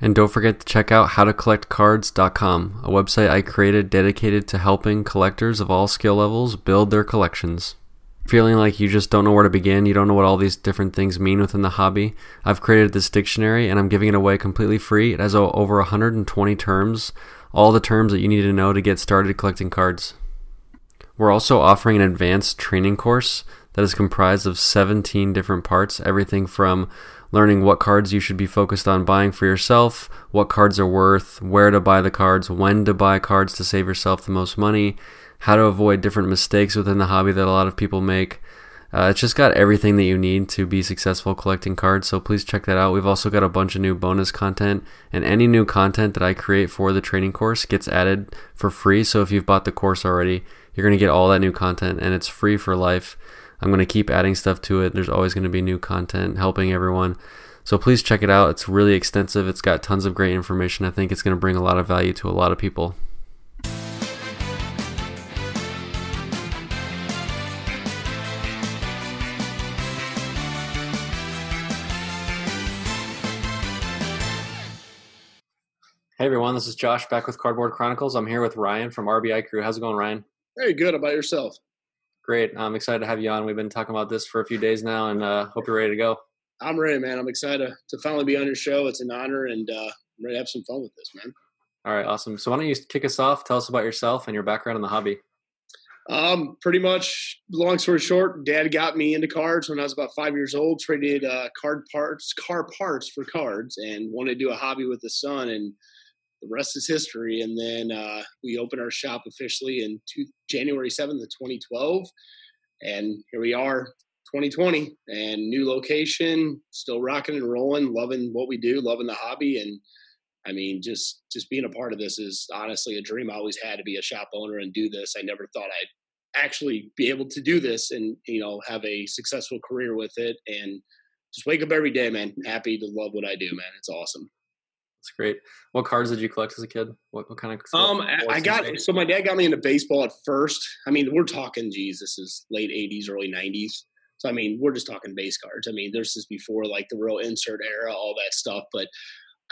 And don't forget to check out howtocollectcards.com, a website I created dedicated to helping collectors of all skill levels build their collections. Feeling like you just don't know where to begin, you don't know what all these different things mean within the hobby? I've created this dictionary and I'm giving it away completely free. It has over 120 terms, all the terms that you need to know to get started collecting cards. We're also offering an advanced training course that is comprised of 17 different parts, everything from learning what cards you should be focused on buying for yourself, what cards are worth, where to buy the cards, when to buy cards to save yourself the most money, how to avoid different mistakes within the hobby that a lot of people make. Uh, it's just got everything that you need to be successful collecting cards, so please check that out. We've also got a bunch of new bonus content, and any new content that I create for the training course gets added for free. So if you've bought the course already, you're going to get all that new content, and it's free for life. I'm going to keep adding stuff to it. There's always going to be new content helping everyone. So please check it out. It's really extensive. It's got tons of great information. I think it's going to bring a lot of value to a lot of people. Hey everyone, this is Josh back with Cardboard Chronicles. I'm here with Ryan from RBI Crew. How's it going, Ryan? Very good. About yourself? Great. I'm excited to have you on. We've been talking about this for a few days now, and uh, hope you're ready to go. I'm ready, man. I'm excited to finally be on your show. It's an honor, and uh, I'm ready to have some fun with this, man. All right, awesome. So why don't you kick us off? Tell us about yourself and your background in the hobby. Um, pretty much, long story short, Dad got me into cards when I was about five years old. Traded uh, card parts, car parts for cards, and wanted to do a hobby with the son. And the rest is history. And then uh, we opened our shop officially in two, January 7th of 2012. And here we are, 2020, and new location, still rocking and rolling, loving what we do, loving the hobby. And I mean, just just being a part of this is honestly a dream I always had to be a shop owner and do this. I never thought I'd actually be able to do this and you know have a successful career with it and just wake up every day man happy to love what i do man it's awesome that's great. What cards did you collect as a kid? What, what kind of? Um, I got so my dad got me into baseball at first. I mean, we're talking, geez, this is late '80s, early '90s. So I mean, we're just talking base cards. I mean, this is before like the real insert era, all that stuff. But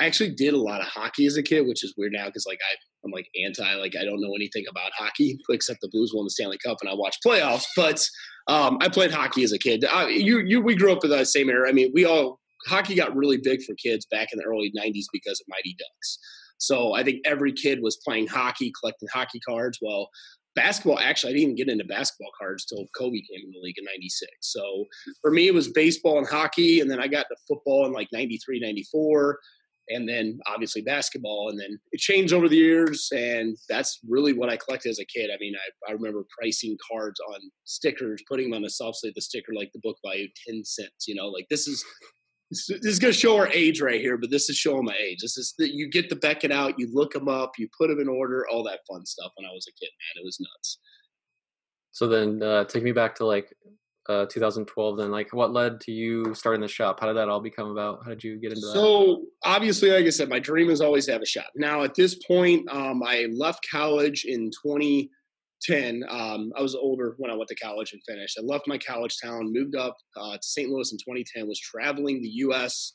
I actually did a lot of hockey as a kid, which is weird now because like I, I'm like anti, like I don't know anything about hockey except the Blues won the Stanley Cup and I watch playoffs. But um, I played hockey as a kid. I, you, you, we grew up in the same era. I mean, we all hockey got really big for kids back in the early 90s because of Mighty Ducks. So I think every kid was playing hockey, collecting hockey cards. Well, basketball, actually, I didn't even get into basketball cards till Kobe came in the league in 96. So for me, it was baseball and hockey. And then I got into football in like 93, 94. And then obviously basketball. And then it changed over the years. And that's really what I collected as a kid. I mean, I, I remember pricing cards on stickers, putting them on the soft of the sticker, like the book value 10 cents. You know, like this is this is going to show our age right here, but this is showing my age. This is that you get the Beckett out, you look them up, you put them in order, all that fun stuff. When I was a kid, man, it was nuts. So then, uh, take me back to like uh, 2012. Then, like, what led to you starting the shop? How did that all become about? How did you get into that? So obviously, like I said, my dream is always to have a shop. Now, at this point, um, I left college in 20- 10, um, I was older when I went to college and finished. I left my college town, moved up uh, to St. Louis in 2010, was traveling the U.S.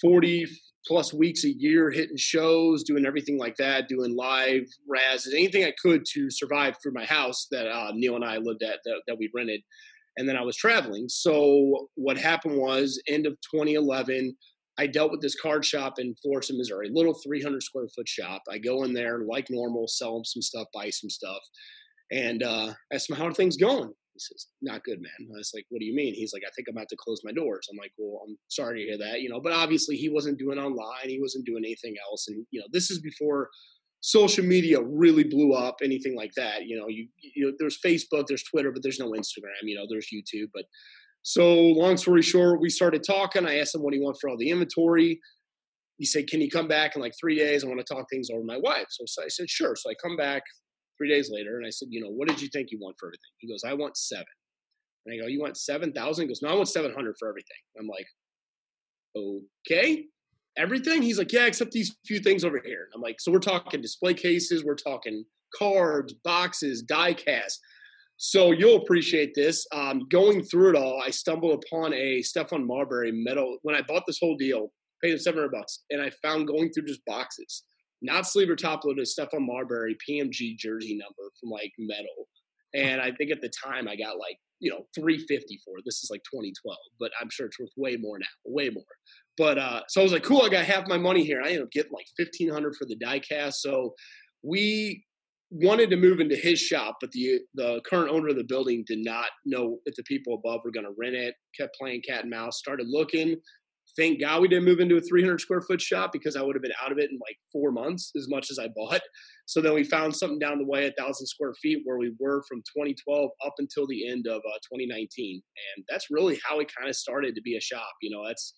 40 plus weeks a year, hitting shows, doing everything like that, doing live raz, anything I could to survive through my house that uh, Neil and I lived at that, that we rented. And then I was traveling. So what happened was, end of 2011, I dealt with this card shop in Florissant, Missouri, a little 300 square foot shop. I go in there like normal, sell them some stuff, buy some stuff. And uh, I asked him, How are things going? He says, Not good, man. I was like, What do you mean? He's like, I think I'm about to close my doors. I'm like, Well, I'm sorry to hear that, you know, but obviously he wasn't doing online, he wasn't doing anything else. And, you know, this is before social media really blew up, anything like that. You know, you, you know, there's Facebook, there's Twitter, but there's no Instagram, you know, there's YouTube. But so long story short, we started talking. I asked him what he wanted for all the inventory. He said, Can you come back in like three days? I want to talk things over with my wife. So, so I said, Sure. So I come back three days later, and I said, you know, what did you think you want for everything? He goes, I want seven. And I go, you want seven thousand? He goes, no, I want seven hundred for everything. I'm like, okay, everything. He's like, yeah, except these few things over here. I'm like, so we're talking display cases, we're talking cards, boxes, die cast. So you'll appreciate this. Um, going through it all, I stumbled upon a Stephon Marbury metal. When I bought this whole deal, paid him 700 bucks. And I found going through just boxes, not sleeve or top loaded, Stephon Marbury PMG jersey number from like metal. And I think at the time I got like, you know, 350 for it. This is like 2012, but I'm sure it's worth way more now, way more. But uh, so I was like, cool, I got half my money here. I ended up getting like 1500 for the die cast. So we wanted to move into his shop, but the the current owner of the building did not know if the people above were going to rent it. Kept playing cat and mouse. Started looking. Thank God we didn't move into a 300 square foot shop because I would have been out of it in like four months as much as I bought. So then we found something down the way, a thousand square feet, where we were from 2012 up until the end of uh, 2019, and that's really how it kind of started to be a shop. You know, that's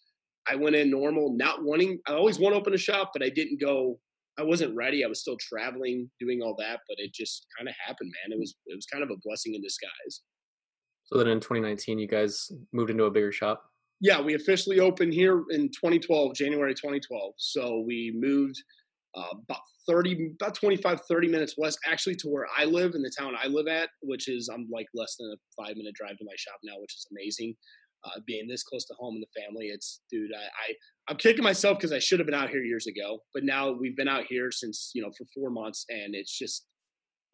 I went in normal, not wanting. I always want to open a shop, but I didn't go I wasn't ready. I was still traveling, doing all that, but it just kind of happened, man. It was it was kind of a blessing in disguise. So then in 2019, you guys moved into a bigger shop. Yeah, we officially opened here in 2012, January 2012. So we moved uh, about 30, about 25, 30 minutes west, actually to where I live in the town I live at, which is I'm like less than a five minute drive to my shop now, which is amazing uh, being this close to home and the family. It's, dude, I, I am kicking myself because I should have been out here years ago, but now we've been out here since you know for four months, and it's just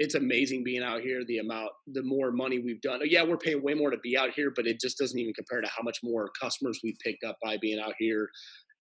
it's amazing being out here. The amount, the more money we've done. Yeah, we're paying way more to be out here, but it just doesn't even compare to how much more customers we've picked up by being out here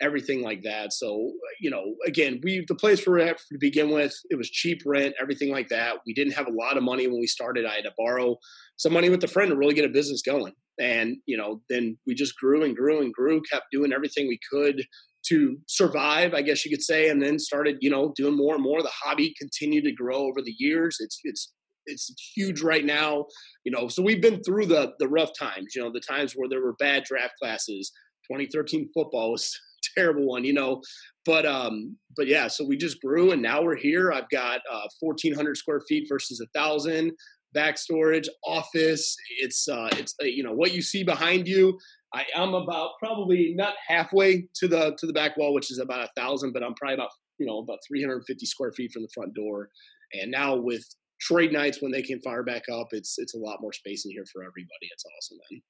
everything like that. So, you know, again, we the place we are at to begin with, it was cheap rent, everything like that. We didn't have a lot of money when we started. I had to borrow some money with a friend to really get a business going. And, you know, then we just grew and grew and grew, kept doing everything we could to survive, I guess you could say, and then started, you know, doing more and more. The hobby continued to grow over the years. It's it's it's huge right now, you know. So we've been through the the rough times, you know, the times where there were bad draft classes. 2013 football was terrible one, you know. But um, but yeah, so we just grew, and now we're here. I've got uh, 1,400 square feet versus a thousand back storage, office. It's uh, it's uh, you know what you see behind you. I am about probably not halfway to the to the back wall, which is about a thousand, but I'm probably about you know about 350 square feet from the front door. And now with trade nights when they can fire back up, it's it's a lot more space in here for everybody. It's awesome, man.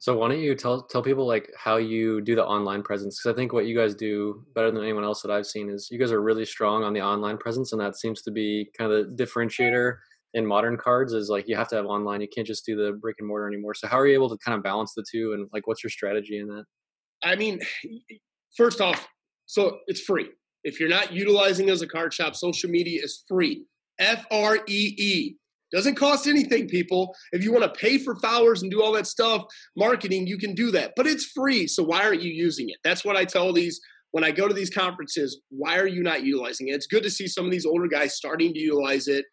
So why don't you tell tell people like how you do the online presence? Because I think what you guys do better than anyone else that I've seen is you guys are really strong on the online presence, and that seems to be kind of the differentiator in modern cards. Is like you have to have online; you can't just do the brick and mortar anymore. So how are you able to kind of balance the two, and like what's your strategy in that? I mean, first off, so it's free. If you're not utilizing as a card shop, social media is free. F R E E. Doesn't cost anything, people. If you want to pay for followers and do all that stuff, marketing, you can do that. But it's free. So why aren't you using it? That's what I tell these when I go to these conferences. Why are you not utilizing it? It's good to see some of these older guys starting to utilize it,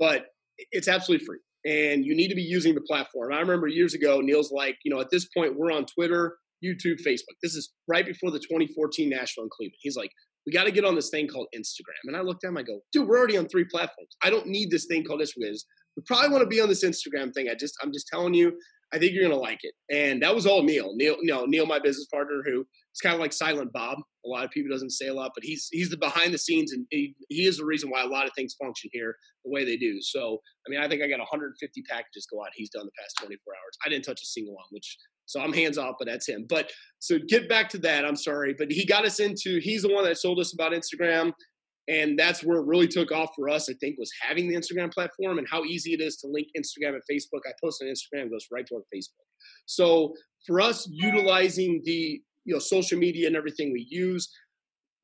but it's absolutely free. And you need to be using the platform. I remember years ago, Neil's like, you know, at this point, we're on Twitter, YouTube, Facebook. This is right before the 2014 National in Cleveland. He's like, we got to get on this thing called Instagram. And I looked at him, I go, dude, we're already on three platforms. I don't need this thing called Instagram. We probably want to be on this Instagram thing. I just, I'm just telling you, I think you're gonna like it. And that was all Neil. Neil, you know, Neil, my business partner, who is kind of like Silent Bob. A lot of people doesn't say a lot, but he's he's the behind the scenes, and he, he is the reason why a lot of things function here the way they do. So, I mean, I think I got 150 packages go out. He's done the past 24 hours. I didn't touch a single one, which so I'm hands off, but that's him. But so get back to that. I'm sorry, but he got us into. He's the one that sold us about Instagram, and that's where it really took off for us. I think was having the Instagram platform and how easy it is to link Instagram and Facebook. I post on Instagram, goes right to our Facebook. So for us, utilizing the you know social media and everything we use,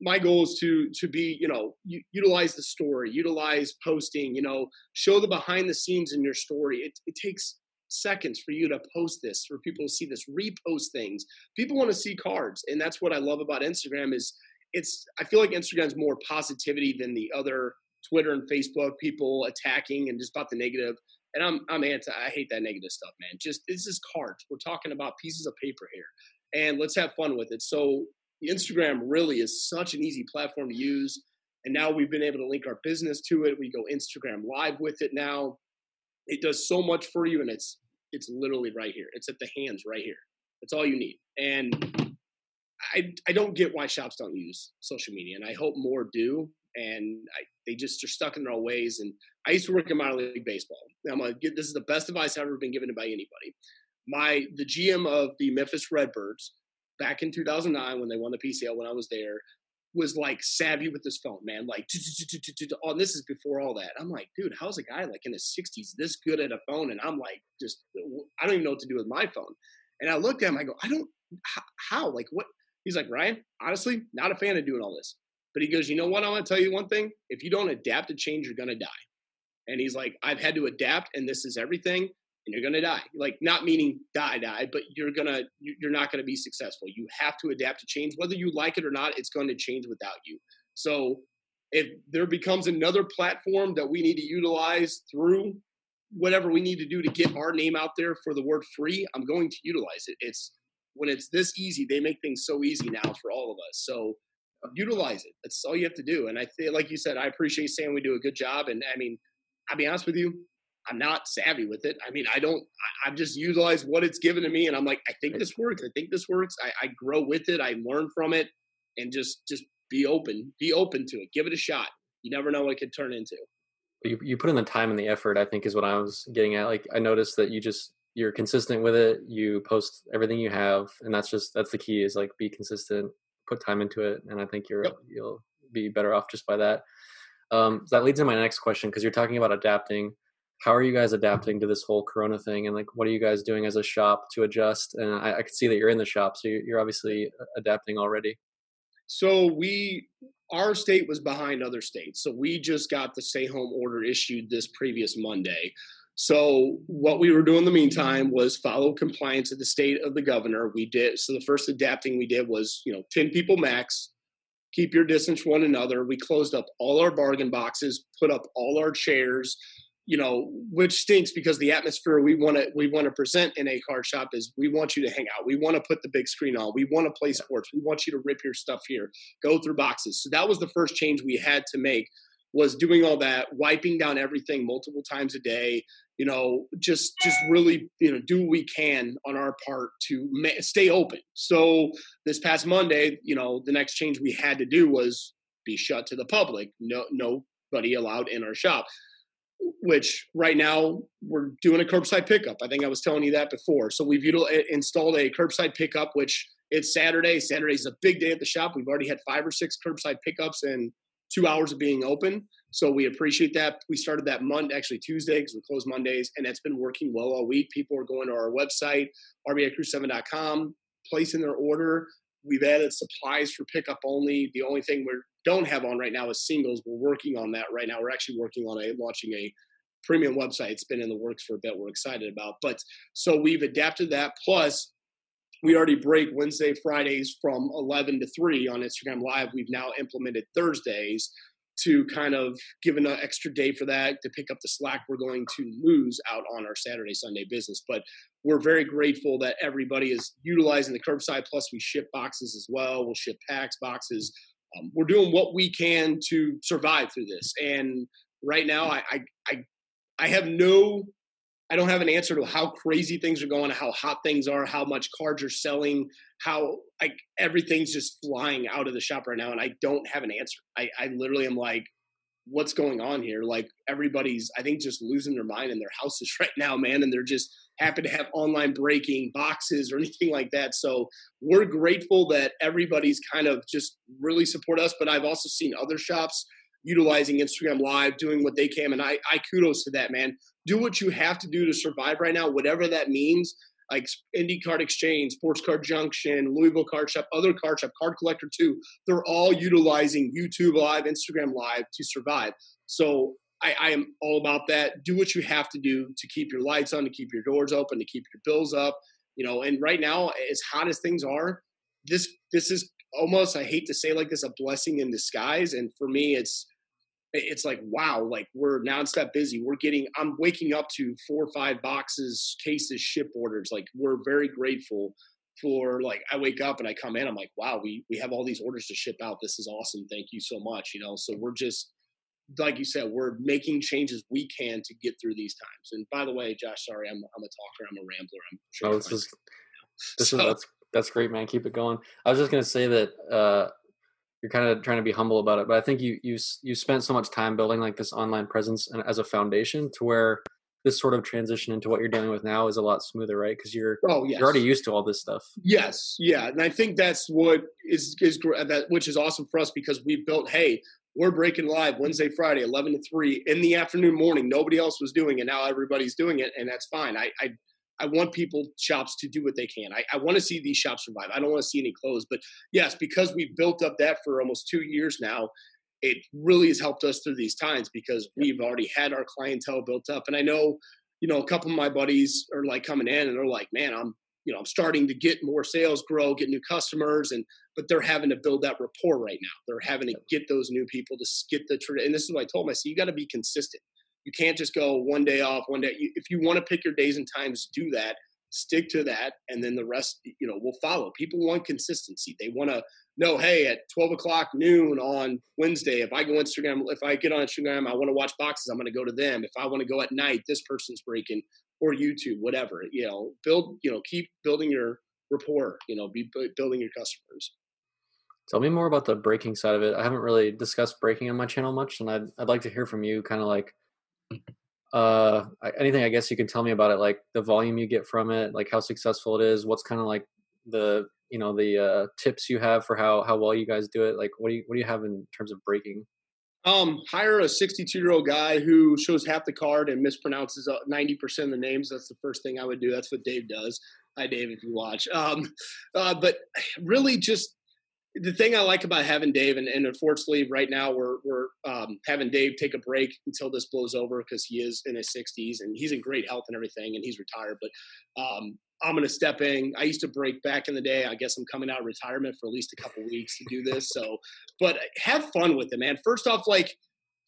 my goal is to to be you know utilize the story, utilize posting, you know, show the behind the scenes in your story. It, it takes seconds for you to post this for people to see this repost things. People want to see cards and that's what i love about instagram is it's i feel like instagram's more positivity than the other twitter and facebook people attacking and just about the negative. And i'm i'm anti i hate that negative stuff man. Just this is cards. We're talking about pieces of paper here and let's have fun with it so instagram really is such an easy platform to use and now we've been able to link our business to it we go instagram live with it now it does so much for you and it's it's literally right here. It's at the hands right here. That's all you need. And I I don't get why shops don't use social media, and I hope more do. And I, they just are stuck in their own ways. And I used to work in minor league baseball. I'm gonna get this is the best advice I've ever been given by anybody. My the GM of the Memphis Redbirds back in 2009 when they won the PCL when I was there was like savvy with his phone, man. Like, oh, this is before all that. I'm like, dude, how's a guy like in his 60s this good at a phone? And I'm like, just, I don't even know what to do with my phone. And I looked at him, I go, I don't, how? Like, what? He's like, Ryan, honestly, not a fan of doing all this. But he goes, you know what? I want to tell you one thing. If you don't adapt to change, you're to die. And he's like, I've had to adapt, and this is everything and you're going to die. Like not meaning die die but you're going to you're not going to be successful. You have to adapt to change. Whether you like it or not it's going to change without you. So if there becomes another platform that we need to utilize through whatever we need to do to get our name out there for the word free i'm going to utilize it. It's when it's this easy they make things so easy now for all of us. So utilize it. That's all you have to do. And i feel like you said i appreciate saying we do a good job. And i mean i'll be honest with you I'm not savvy with it. I mean, I don't, I, have just utilized what it's given to me. And I'm like, I think this works. I think this works. I, I grow with it. I learn from it and just, just be open, be open to it. Give it a shot. You never know what it could turn into. You, you put in the time and the effort, I think is what I was getting at. Like, I noticed that you just, you're consistent with it. You post everything you have. And that's just, that's the key is like be consistent, put time into it. And I think you're, yep. you'll be better off just by that. Um, so that leads to my next question because you're talking about adapting how are you guys adapting to this whole corona thing? And like what are you guys doing as a shop to adjust? And i, I can see that you're in the shop so you're obviously uh, adapting already. So we our state was behind other states so we just got the stay home order issued this previous monday. So what we were doing in the meantime was follow compliance of the state of the governor. We did so the first adapting we did was you know 10 people max. Keep your distance one another. We closed up all our bargain boxes put up all our chairs you know, which stinks because the atmosphere we want to we want to present in a card shop is we want you to hang out. We want to put the big screen on. We want to play sports. We want you to rip your stuff here, go through boxes. So that was the first change we had to make was doing all that, wiping down everything multiple times a day. You know, just just really you know do what we can on our part to ma- stay open. So this past Monday, you know, the next change we had to do was be shut to the public. No nobody allowed in our shop which right now we're doing a curbside pickup. I think I was telling you that before. So we've util- installed a curbside pickup, which it's Saturday. Saturday's a big day at the shop. We've already had five or six curbside pickups in two hours of being open. So we appreciate that. We started that Monday, actually Tuesday, because we close Mondays, and that's been working well all week. People are going to our website, rbicrew7.com, placing their order. We've added supplies for pickup only. The only thing we're don't have on right now is singles. We're working on that right now. We're actually working on a launching a premium website. It's been in the works for a bit. We're excited about. But so we've adapted that. Plus, we already break Wednesday, Fridays from 11 to 3 on Instagram Live. We've now implemented Thursdays to kind of give an extra day for that to pick up the slack we're going to lose out on our Saturday, Sunday business. But we're very grateful that everybody is utilizing the curbside. Plus, we ship boxes as well. We'll ship packs, boxes, um, we're doing what we can to survive through this. And right now, I, I, I, I have no, I don't have an answer to how crazy things are going, how hot things are, how much cards are selling, how like everything's just flying out of the shop right now, and I don't have an answer. I, I literally am like, what's going on here? Like everybody's, I think, just losing their mind in their houses right now, man, and they're just happy to have online breaking boxes or anything like that. So we're grateful that everybody's kind of just really support us. But I've also seen other shops utilizing Instagram Live, doing what they can. And I, I kudos to that, man. Do what you have to do to survive right now, whatever that means. Like Indy Card Exchange, Sports Card Junction, Louisville Card Shop, other card shop, Card Collector too. They're all utilizing YouTube Live, Instagram Live to survive. So I, I, am all about that. Do what you have to do to keep your lights on, to keep your doors open, to keep your bills up. You know, and right now, as hot as things are, this this is almost I hate to say like this a blessing in disguise. And for me, it's it's like wow, like we're nonstop busy. We're getting I'm waking up to four or five boxes, cases, ship orders. Like we're very grateful for like I wake up and I come in, I'm like, wow, we we have all these orders to ship out. This is awesome. Thank you so much. You know, so we're just like you said, we're making changes we can to get through these times. And by the way, Josh, sorry, I'm I'm a talker, I'm a rambler. I'm sure. Oh, this is this so, is that's that's great, man. Keep it going. I was just gonna say that uh, you're kind of trying to be humble about it, but I think you you you spent so much time building like this online presence and as a foundation to where this sort of transition into what you're dealing with now is a lot smoother, right? Because you're oh yes. you're already used to all this stuff. Yes, yeah, and I think that's what is is that which is awesome for us because we built. Hey, we're breaking live Wednesday, Friday, eleven to three in the afternoon, morning. Nobody else was doing it. Now everybody's doing it, and that's fine. I I, I want people shops to do what they can. I, I want to see these shops survive. I don't want to see any close. But yes, because we've built up that for almost two years now, it really has helped us through these times because we've already had our clientele built up. And I know, you know, a couple of my buddies are like coming in and they're like, man, I'm, you know, I'm starting to get more sales grow, get new customers, and but they're having to build that rapport right now. They're having to get those new people to get the and this is what I told myself: you got to be consistent. You can't just go one day off, one day. If you want to pick your days and times, do that. Stick to that, and then the rest, you know, will follow. People want consistency. They want to know, hey, at 12 o'clock noon on Wednesday, if I go Instagram, if I get on Instagram, I want to watch boxes, I'm going to go to them. If I want to go at night, this person's breaking or YouTube, whatever, you know, build, you know, keep building your rapport, you know, be building your customers. Tell me more about the breaking side of it. I haven't really discussed breaking on my channel much, and I'd, I'd like to hear from you kind of like uh anything i guess you can tell me about it like the volume you get from it like how successful it is what's kind of like the you know the uh, tips you have for how how well you guys do it? Like, what do you what do you have in terms of breaking? Um, hire a 62 year old guy who shows half the card and mispronounces 90 percent of the names. That's the first thing I would do. That's what Dave does. Hi, Dave, if you watch. Um, uh, but really, just the thing I like about having Dave, and, and unfortunately, right now we're we're um, having Dave take a break until this blows over because he is in his 60s and he's in great health and everything, and he's retired. But um, I'm going to step in. I used to break back in the day. I guess I'm coming out of retirement for at least a couple weeks to do this. So, but have fun with it, man. First off, like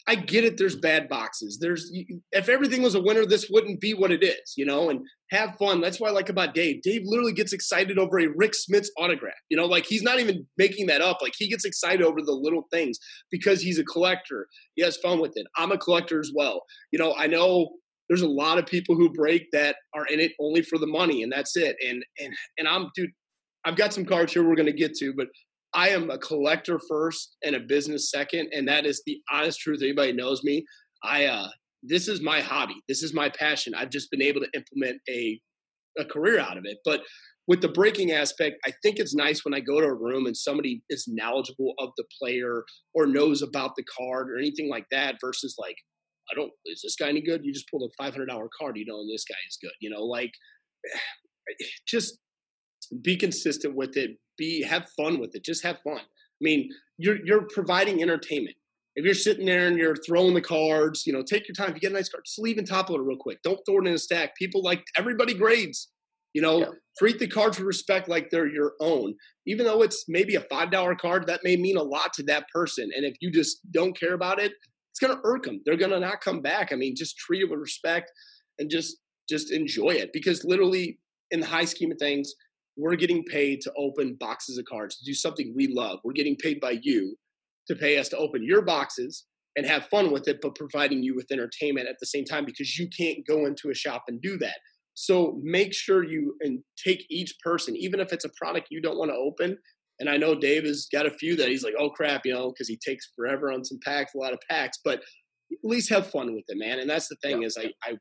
I get it. There's bad boxes. There's if everything was a winner, this wouldn't be what it is, you know. And have fun. That's what I like about Dave. Dave literally gets excited over a Rick Smits autograph. You know, like he's not even making that up. Like he gets excited over the little things because he's a collector. He has fun with it. I'm a collector as well. You know, I know there's a lot of people who break that are in it only for the money and that's it. And and and I'm dude, I've got some cards here we're gonna get to, but I am a collector first and a business second, and that is the honest truth. Anybody knows me. I uh this is my hobby. This is my passion. I've just been able to implement a a career out of it. But with the breaking aspect, I think it's nice when I go to a room and somebody is knowledgeable of the player or knows about the card or anything like that versus like I don't, is this guy any good? You just pulled a $500 card, you know, and this guy is good, you know, like just be consistent with it. Be, have fun with it. Just have fun. I mean, you're, you're providing entertainment. If you're sitting there and you're throwing the cards, you know, take your time. If you get a nice card, just leave and top load it real quick. Don't throw it in a stack. People like everybody grades. You know, yeah. treat the cards with respect like they're your own. Even though it's maybe a five dollar card, that may mean a lot to that person. And if you just don't care about it, it's to irk them. They're to not come back. I mean, just treat it with respect and just just enjoy it because literally in the high scheme of things, we're getting paid to open boxes of cards, to do something we love. We're getting paid by you to pay us to open your boxes and have fun with it, but providing you with entertainment at the same time because you can't go into a shop and do that. So make sure you and take each person, even if it's a product you don't want to open, and I know Dave has got a few that he's like, oh crap, you know, because he takes forever on some packs, a lot of packs, but at least have fun with it, man. And that's the thing yeah. is I, I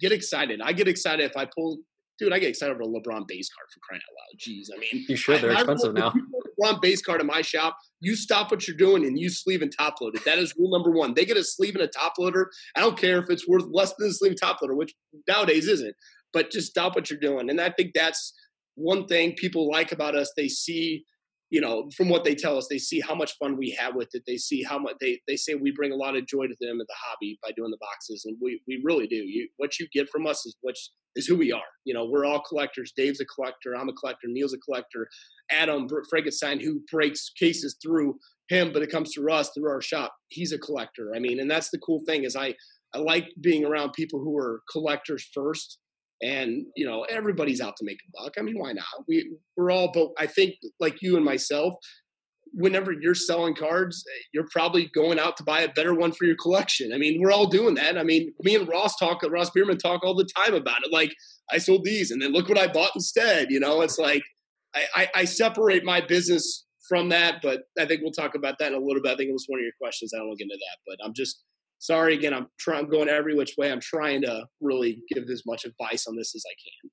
get excited. I get excited if I pull, dude, I get excited over a LeBron base card for crying out loud. Jeez, I mean, you sure They're I, expensive I, now. LeBron base card in my shop. You stop what you're doing and you sleeve and top load it. That is rule number one. They get a sleeve and a top loader. I don't care if it's worth less than a sleeve top loader, which nowadays isn't. But just stop what you're doing. And I think that's one thing people like about us. They see you know, from what they tell us, they see how much fun we have with it. They see how much they, they say we bring a lot of joy to them at the hobby by doing the boxes, and we, we really do. You, what you get from us is what is who we are. You know, we're all collectors. Dave's a collector. I'm a collector. Neil's a collector. Adam Frankenstein, who breaks cases through him, but it comes through us through our shop. He's a collector. I mean, and that's the cool thing is I I like being around people who are collectors first and you know everybody's out to make a buck. I mean why not? We we're all but i think like you and myself whenever you're selling cards eh, you're probably going out to buy a better one for your collection. I mean we're all doing that. I mean me and ross talk ross bierman talk all the time about it. Like i sold these and then look what i bought instead you know? It's like i i, I separate my business from that but i think we'll talk about that in a little bit. I think it was one of your questions. I don't want to get into that but i'm just sorry again. I'm trying. I'm going every which way. I'm trying to really give as much advice on this as I can.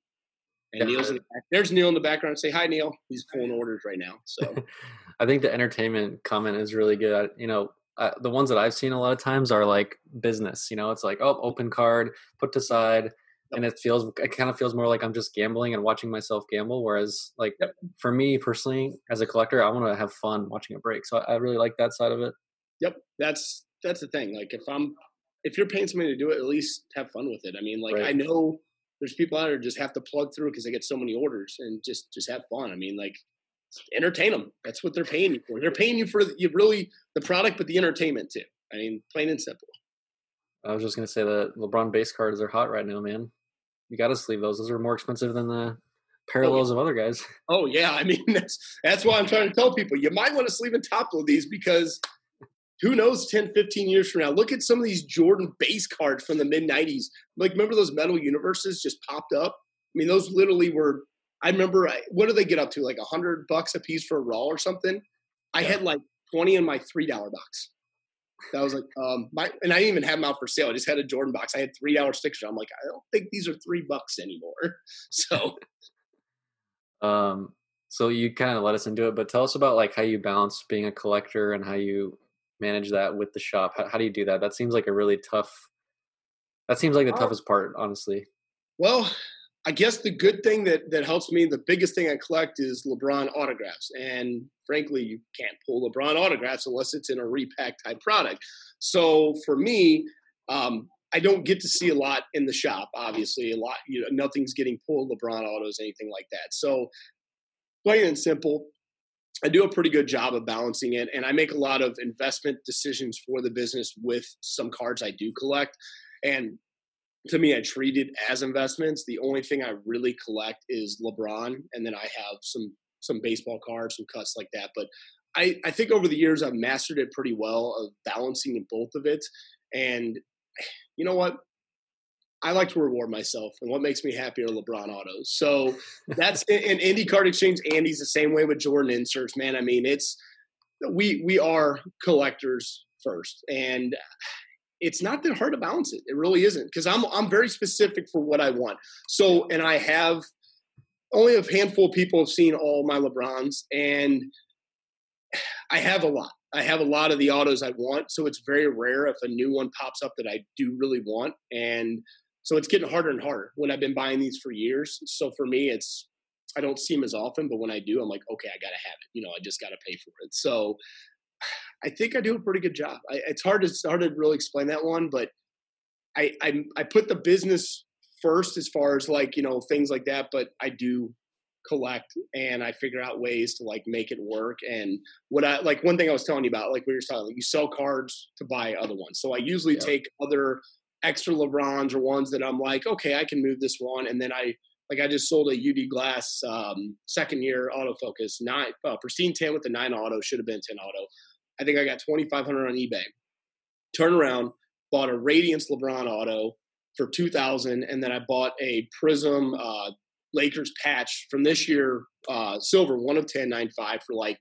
And yeah. Neil's in the back. There's Neil in the background. Say hi, Neil. He's pulling orders right now. So I think the entertainment comment is really good. You know, uh, the ones that I've seen a lot of times are like business. You know, it's like oh, open card, put aside, and it feels it kind of feels more like I'm just gambling and watching myself gamble. Whereas like yep. for me personally, as a collector, I want to have fun watching it break. So I, I really like that side of it. Yep, that's that's the thing. Like if I'm if you're paying somebody to do it, at least have fun with it. I mean, like right. I know there's people out there just have to plug through because they get so many orders and just just have fun. I mean, like entertain them. That's what they're paying you for. They're paying you for you really the product, but the entertainment too. I mean, plain and simple. I was just gonna say that LeBron base cards are hot right now, man. You got to sleeve those. Those are more expensive than the parallels oh, yeah. of other guys. Oh yeah, I mean that's that's why I'm trying to tell people you might want to sleeve and top load these because who knows 10, 15 years from now. Look at some of these Jordan base cards from the mid 90s. Like remember those metal universes just popped up? I mean, those literally were I remember what do they get up to? Like a hundred bucks a piece for a raw or something. I yeah. had like 20 in my three dollar box. That was like um my and I didn't even have them out for sale. I just had a Jordan box. I had three dollar stickers. I'm like, I don't think these are three bucks anymore. So um so you kind of let us into it, but tell us about like how you balance being a collector and how you manage that with the shop. How, how do you do that? That seems like a really tough that seems like the toughest part, honestly. Well, I guess the good thing that that helps me, the biggest thing I collect is LeBron autographs. And frankly, you can't pull LeBron autographs unless it's in a repack type product. So for me, um, I don't get to see a lot in the shop. Obviously, a lot, you know, nothing's getting pulled LeBron autos, anything like that. So plain and simple, I do a pretty good job of balancing it, and I make a lot of investment decisions for the business with some cards I do collect. And to me, I treat it as investments. The only thing I really collect is LeBron, and then I have some some baseball cards, some cuts like that. But I, I think over the years I've mastered it pretty well of balancing both of it. And you know what? I like to reward myself, and what makes me happy are LeBron autos. So that's in Indy Card Exchange. Andy's the same way with Jordan inserts. Man, I mean, it's we we are collectors first, and it's not that hard to balance it. It really isn't because I'm I'm very specific for what I want. So and I have only a handful of people have seen all my LeBrons, and I have a lot. I have a lot of the autos I want, so it's very rare if a new one pops up that I do really want, and so it's getting harder and harder when I've been buying these for years. So for me, it's I don't see them as often, but when I do, I'm like, okay, I gotta have it. You know, I just gotta pay for it. So I think I do a pretty good job. I, it's hard to it's hard to really explain that one, but I, I I put the business first as far as like you know things like that. But I do collect and I figure out ways to like make it work. And what I like one thing I was telling you about, like we were talking, like you sell cards to buy other ones. So I usually yeah. take other extra LeBrons or ones that I'm like, okay, I can move this one, and then I like I just sold a UD Glass um, second year autofocus nine uh, pristine ten with the nine auto should have been ten auto. I think I got 2,500 on eBay. Turn around, bought a Radiance LeBron auto for 2000 and then I bought a Prizm uh, Lakers patch from this year, uh, silver, one of 10, nine five for like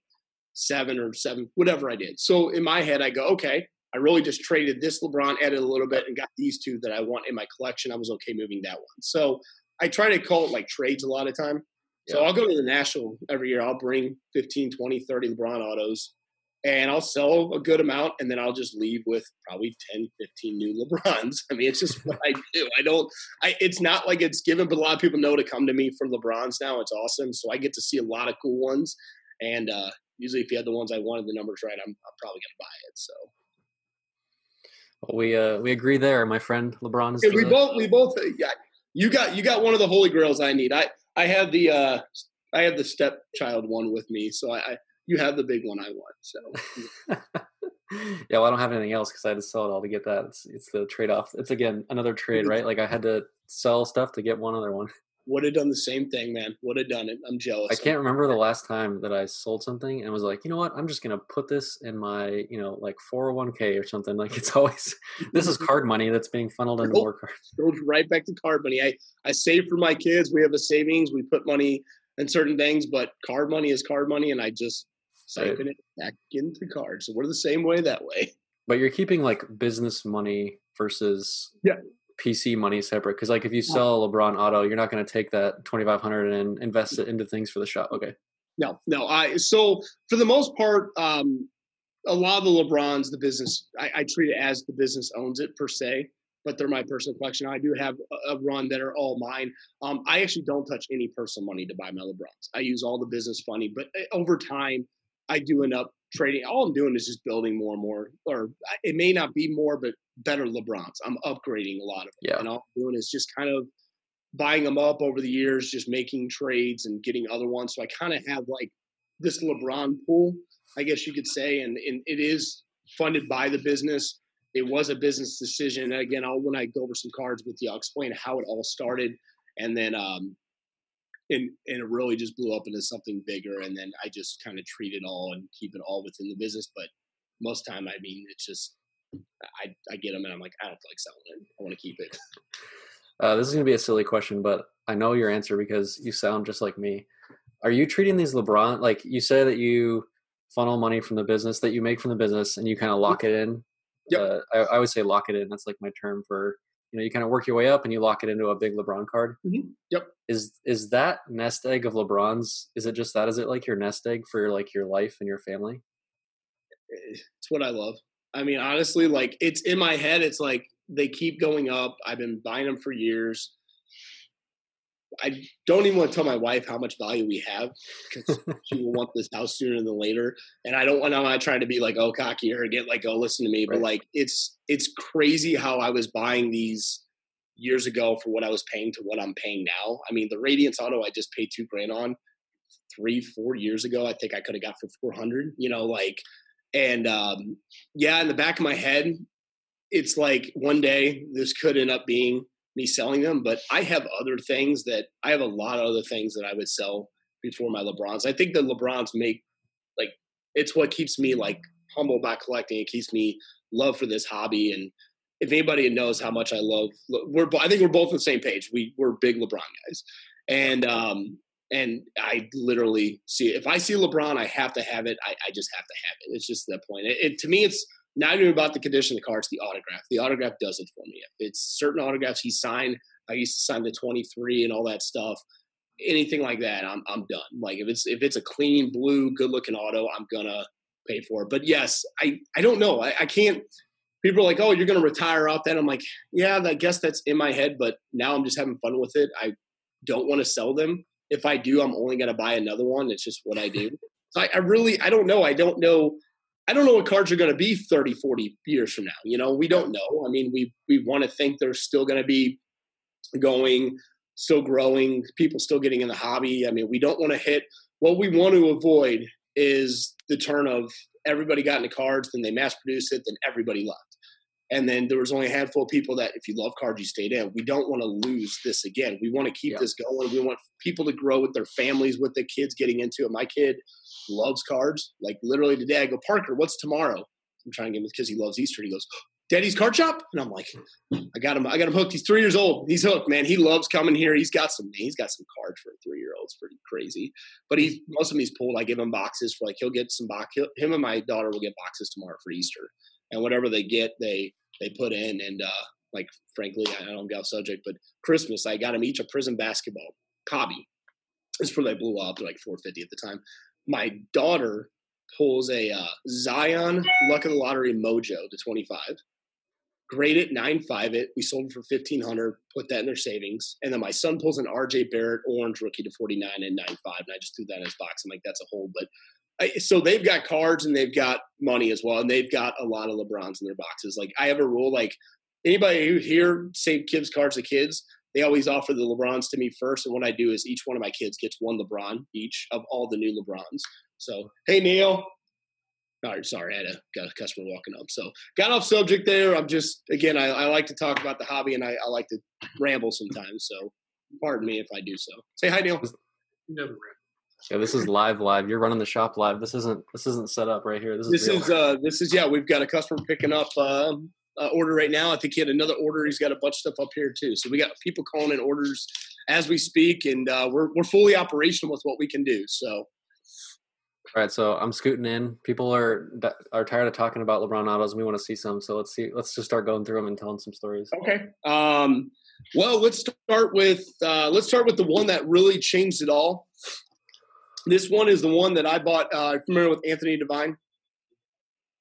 seven or seven, whatever I did. So in my head, I go, okay, I really just traded this LeBron, added a little bit, and got these two that I want in my collection. I was okay moving that one. So I try to call it like trades a lot of time. So yeah. I'll go to the National every year. I'll bring 15, 20, 30 LeBron autos and I'll sell a good amount and then I'll just leave with probably 10, 15 new LeBrons. I mean, it's just what I do. I don't, I, it's not like it's given, but a lot of people know to come to me for LeBrons now. It's awesome. So I get to see a lot of cool ones. And uh, usually if you had the ones I wanted, the numbers right, I'm, I'm probably going to buy it. So. Well, we uh we agree there, my friend. LeBron is. Yeah, we both we both yeah, you got you got one of the holy grails I need. I I have the uh I have the stepchild one with me, so I, I you have the big one I want. So. yeah, well, I don't have anything else because I had to sell it all to get that. It's it's the trade off. It's again another trade, right? Like I had to sell stuff to get one other one. Would have done the same thing, man. Would have done it. I'm jealous. I can't remember the last time that I sold something and was like, you know what? I'm just gonna put this in my, you know, like 401k or something. Like it's always this is card money that's being funneled into more cards. Goes right back to card money. I I save for my kids. We have a savings. We put money in certain things, but card money is card money, and I just siphon right. it back into cards. So we're the same way that way. But you're keeping like business money versus yeah. PC money separate because like if you sell a LeBron auto, you're not going to take that 2500 and invest it into things for the shop. Okay. No, no. I so for the most part, um, a lot of the LeBrons, the business, I, I treat it as the business owns it per se but they're my personal collection. I do have a, run that are all mine. Um, I actually don't touch any personal money to buy my LeBrons. I use all the business money, but eh, over time, I do end up trading. All I'm doing is just building more and more, or it may not be more, but better LeBrons. I'm upgrading a lot of them, yeah. and all I'm doing is just kind of buying them up over the years, just making trades and getting other ones. So I kind of have like this LeBron pool, I guess you could say, and, and it is funded by the business it was a business decision. And again, I'll, when I go over some cards with you, I'll explain how it all started, and then um, and and it really just blew up into something bigger. And then I just kind of treat it all and keep it all within the business. But most time, I mean, it's just I I get them and I'm like, I don't feel like selling it. I want to keep it. Uh, this is gonna be a silly question, but I know your answer because you sound just like me. Are you treating these LeBron like you say that you funnel money from the business that you make from the business and you kind of lock it in Yep. Uh, I, I, would say lock it in. That's like my term for you know you kind of work your way up and you lock it into a big LeBron card. Mm-hmm. Yep. Is is that nest egg of LeBron's? Is it just that? Is it like your nest egg for your, like your life and your family? It's what I love. I mean, honestly, like it's in my head. It's like they keep going up. I've been buying them for years. I don't even want to tell my wife how much value we have because she will want this house sooner than later. And I don't want. I'm not trying to be like oh cocky or get like oh listen to me, right. but like it's it's crazy how I was buying these years ago for what I was paying to what I'm paying now. I mean, the Radiance Auto I just paid two grand on three four years ago. I think I could have got for four hundred. You know, like and um, yeah, in the back of my head, it's like one day this could end up being me selling them, but I have other things that I have a lot of other things that I would sell before my LeBrons. I think the LeBrons make like it's what keeps me like humble about collecting. It keeps me love for this hobby. And if anybody knows how much I love, we're I think we're both on the same page. We we're big LeBron guys, and um and I literally see if I see LeBron, I have to have it. I, I just have to have it. It's just that point. It, it to me, it's not even about the condition of the car, it's the autograph. The autograph does it for me. If it's certain autographs he signed, I used to sign the 23 and all that stuff. Anything like that, I'm I'm done. Like if it's if it's a clean blue, good looking auto, I'm gonna pay for it. But yes, I I don't know. I, I can't. People are like, oh, you're gonna retire off that. I'm like, yeah, I guess that's in my head. But now I'm just having fun with it. I don't want to sell them. If I do, I'm only gonna buy another one. It's just what I do. So I, I really I don't know. I don't know I don't know what cards are going to be 30, 40 years from now. You know, we don't know. I mean, we we want to think they're still going to be going, still growing, people still getting in the hobby. I mean, we don't want to hit what we want to avoid is the turn of everybody got into cards, then they mass produce it, then everybody left. And then there was only a handful of people that, if you love cards, you stayed in. We don't want to lose this again. We want to keep yeah. this going. We want people to grow with their families, with the kids getting into it. My kid loves cards. Like literally today, I go, Parker, what's tomorrow? I'm trying to get him because he loves Easter. He goes, Daddy's card shop, and I'm like, I got him. I got him hooked. He's three years old. He's hooked, man. He loves coming here. He's got some. He's got some cards for a three year old. It's pretty crazy. But he most of them he's pulled. I give him boxes for like he'll get some box. He'll, Him and my daughter will get boxes tomorrow for Easter, and whatever they get, they they put in. And uh, like, frankly, I don't get off subject, but Christmas, I got them each a Prizm basketball copy. This before they blew up. They're like 450 at the time. My daughter pulls a uh, Zion Luck of the Lottery Mojo to 25. Grade it, nine five it. We sold it for 1500 put that in their savings. And then my son pulls an RJ Barrett orange rookie to 49 and nine five. And I just threw that in his box. I'm like, that's a hold. But so they've got cards and they've got money as well, and they've got a lot of LeBrons in their boxes. Like I have a rule, like anybody who here say kids cards to kids, they always offer the LeBrons to me first. And what I do is each one of my kids gets one LeBron each of all the new LeBrons. So hey Neil. All right, sorry, I had a, got a customer walking up. So got off subject there. I'm just again, I, I like to talk about the hobby and I, I like to ramble sometimes. So pardon me if I do so. Say hi, Neil. Yeah, this is live, live. You're running the shop live. This isn't this isn't set up right here. This is this is uh this is yeah. We've got a customer picking up uh, uh, order right now. I think he had another order. He's got a bunch of stuff up here too. So we got people calling in orders as we speak, and uh, we're we're fully operational with what we can do. So All right, so I'm scooting in. People are are tired of talking about LeBron autos, and we want to see some. So let's see. Let's just start going through them and telling some stories. Okay. Um, well, let's start with uh, let's start with the one that really changed it all. This one is the one that I bought. Uh, familiar with Anthony Devine?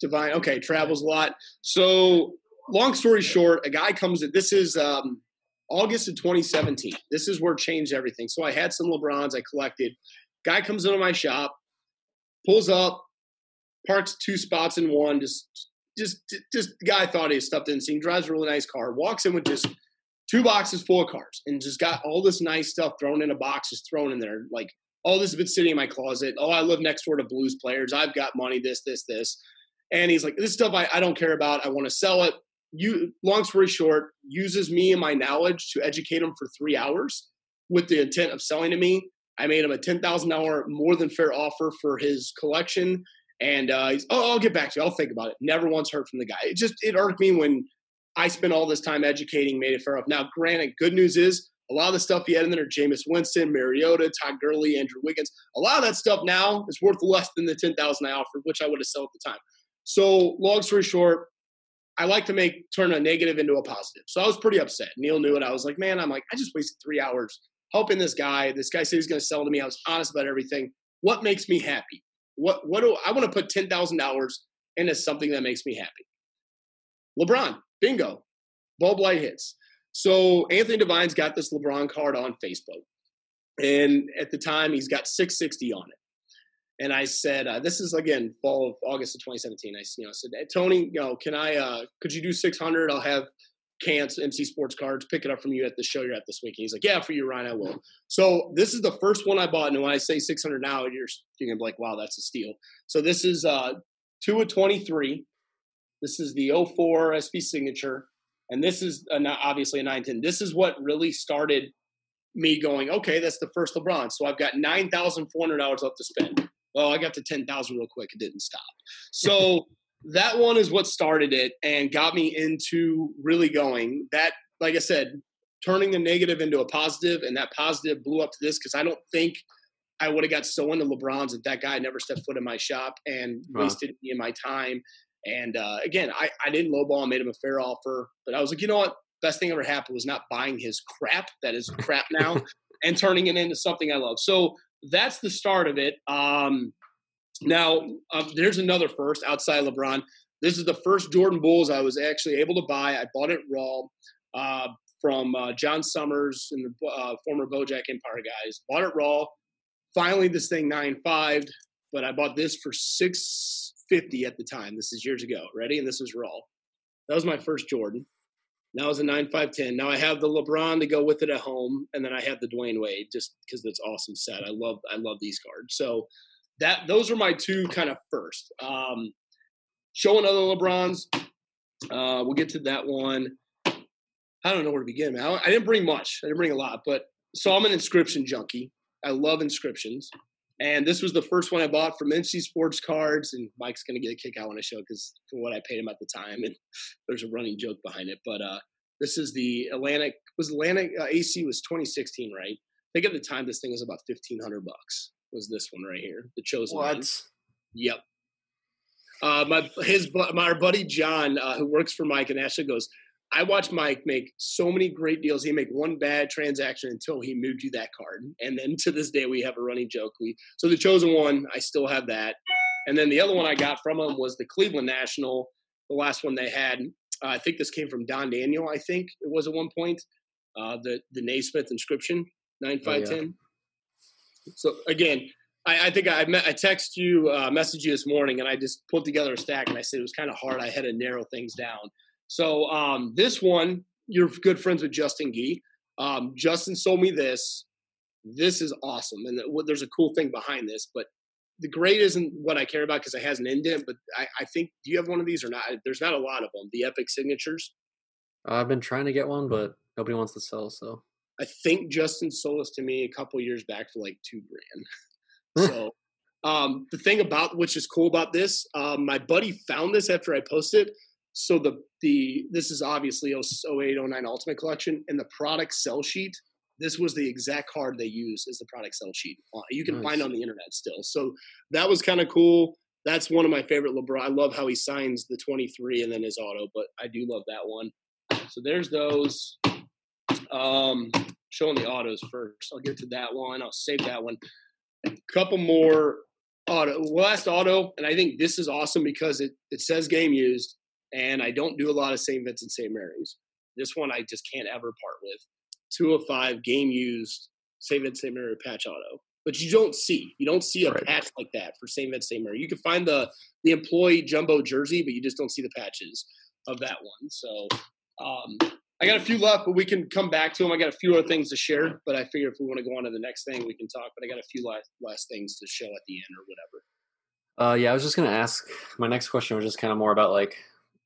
Devine. Okay, travels a lot. So, long story short, a guy comes in. This is um, August of 2017. This is where changed everything. So I had some LeBrons I collected. Guy comes into my shop pulls up, parks two spots in one. Just, just, just the guy thought he stuffed in. He drives a really nice car. Walks in with just two boxes full of cars, and just got all this nice stuff thrown in a box, just thrown in there. Like all this has been sitting in my closet. Oh, I live next door to blues players. I've got money. This, this, this. And he's like, this stuff I, I don't care about. I want to sell it. You, long story short, uses me and my knowledge to educate him for three hours with the intent of selling to me. I made him a ten thousand dollar more than fair offer for his collection, and uh, he's oh I'll get back to you. I'll think about it. Never once heard from the guy. It just it irked me when I spent all this time educating, made it fair off. Now, granted, good news is a lot of the stuff he had in there, Jameis Winston, Mariota, Todd Gurley, Andrew Wiggins, a lot of that stuff now is worth less than the ten thousand I offered, which I would have sold at the time. So, long story short, I like to make turn a negative into a positive. So I was pretty upset. Neil knew it. I was like, man, I'm like, I just wasted three hours helping this guy. This guy said he's going to sell to me. I was honest about everything. What makes me happy? What what do I want to put ten thousand dollars into something that makes me happy? LeBron, bingo, bulb light hits. So Anthony Devine's got this LeBron card on Facebook, and at the time he's got 660 on it. And I said, uh, "This is again fall of August of 2017." I, you know, said, hey, "Tony, you know, can I? Uh, could you do 600? I'll have Cants, MC Sports Cards, pick it up from you at the show you're at this week. And he's like, Yeah, for you, Ryan, I will. So this is the first one I bought. And when I say 600 now, you're, you're going to be like, Wow, that's a steal. So this is uh, 2 of 23. This is the 04 SP signature. And this is a, obviously a 910. This is what really started me going, okay, that's the first LeBron. So I've got $9,400 left to spend. Well, I got to 10,000 real quick. It didn't stop. So that one is what started it and got me into really going. That, like I said, turning the negative into a positive, and that positive blew up to this because I don't think I would have got so into LeBron's if that guy never stepped foot in my shop and wow. wasted me and my time. And uh, again, I, I didn't lowball I made him a fair offer, but I was like, you know what? Best thing ever happened was not buying his crap that is crap now and turning it into something I love. So that's the start of it. Um, now, um, there's another first outside LeBron. This is the first Jordan Bulls I was actually able to buy. I bought it raw uh, from uh, John Summers and the uh, former Bojack Empire guys. Bought it raw. Finally, this thing nine five, but I bought this for six fifty at the time. This is years ago. Ready? And this was raw. That was my first Jordan. Now it's a nine five ten. Now I have the LeBron to go with it at home, and then I have the Dwyane Wade just because it's awesome set. I love I love these cards. So that those are my two kind of first. Um, showing other LeBrons. Uh, we'll get to that one. I don't know where to begin. Man. I didn't bring much. I didn't bring a lot, but so I'm an inscription junkie. I love inscriptions. And this was the first one I bought from MC Sports Cards, and Mike's gonna get a kick out when I show because for what I paid him at the time, and there's a running joke behind it. But uh, this is the Atlantic. Was Atlantic uh, AC was 2016, right? I think at the time this thing was about 1500 bucks was this one right here, the chosen one? what? one. Yep. Uh, my his my buddy John, uh, who works for Mike and Ashley, goes. I watched Mike make so many great deals. He make one bad transaction until he moved you that card, and then to this day we have a running joke. We so the chosen one, I still have that, and then the other one I got from him was the Cleveland National, the last one they had. Uh, I think this came from Don Daniel. I think it was at one point. Uh, the the Naismith inscription nine five ten. Oh. So again, I, I think I met, I text you, uh, messaged you this morning, and I just put together a stack, and I said it was kind of hard. I had to narrow things down. So um, this one, you're good friends with Justin Gee. Um, Justin sold me this. This is awesome, and there's a cool thing behind this. But the grade isn't what I care about because it has an indent. But I, I, think, do you have one of these or not? There's not a lot of them. The Epic signatures. I've been trying to get one, but nobody wants to sell. So I think Justin sold this to me a couple years back for like two grand. so um, the thing about which is cool about this, um, my buddy found this after I posted. So the the this is obviously 08 09 Ultimate Collection, and the product sell sheet this was the exact card they use as the product sell sheet. Uh, you can Nice. find on the internet still. So that was kind of cool. That's one of my favorite LeBron. I love how he signs the 23 and then his auto, but I do love that one. So there's those. Um, showing the autos first. I'll get to that one. I'll save that one. A couple more auto. Last auto, and I think this is awesome because it, it says game used, and I don't do a lot of St. Vincent St. Mary's. This one I just can't ever part with. 205 game used St. Vincent St. Mary patch auto. But you don't see. You don't see a Right. patch like that for St. Vincent St. Mary. You can find the the employee jumbo jersey, but you just don't see the patches of that one. So um, I got a few left, but we can come back to them. I got a few other things to share, but I figure if we want to go on to the next thing, we can talk. But I got a few last, last things to show at the end or whatever. Uh, yeah, I was just gonna ask. My next question was just kind of more about like,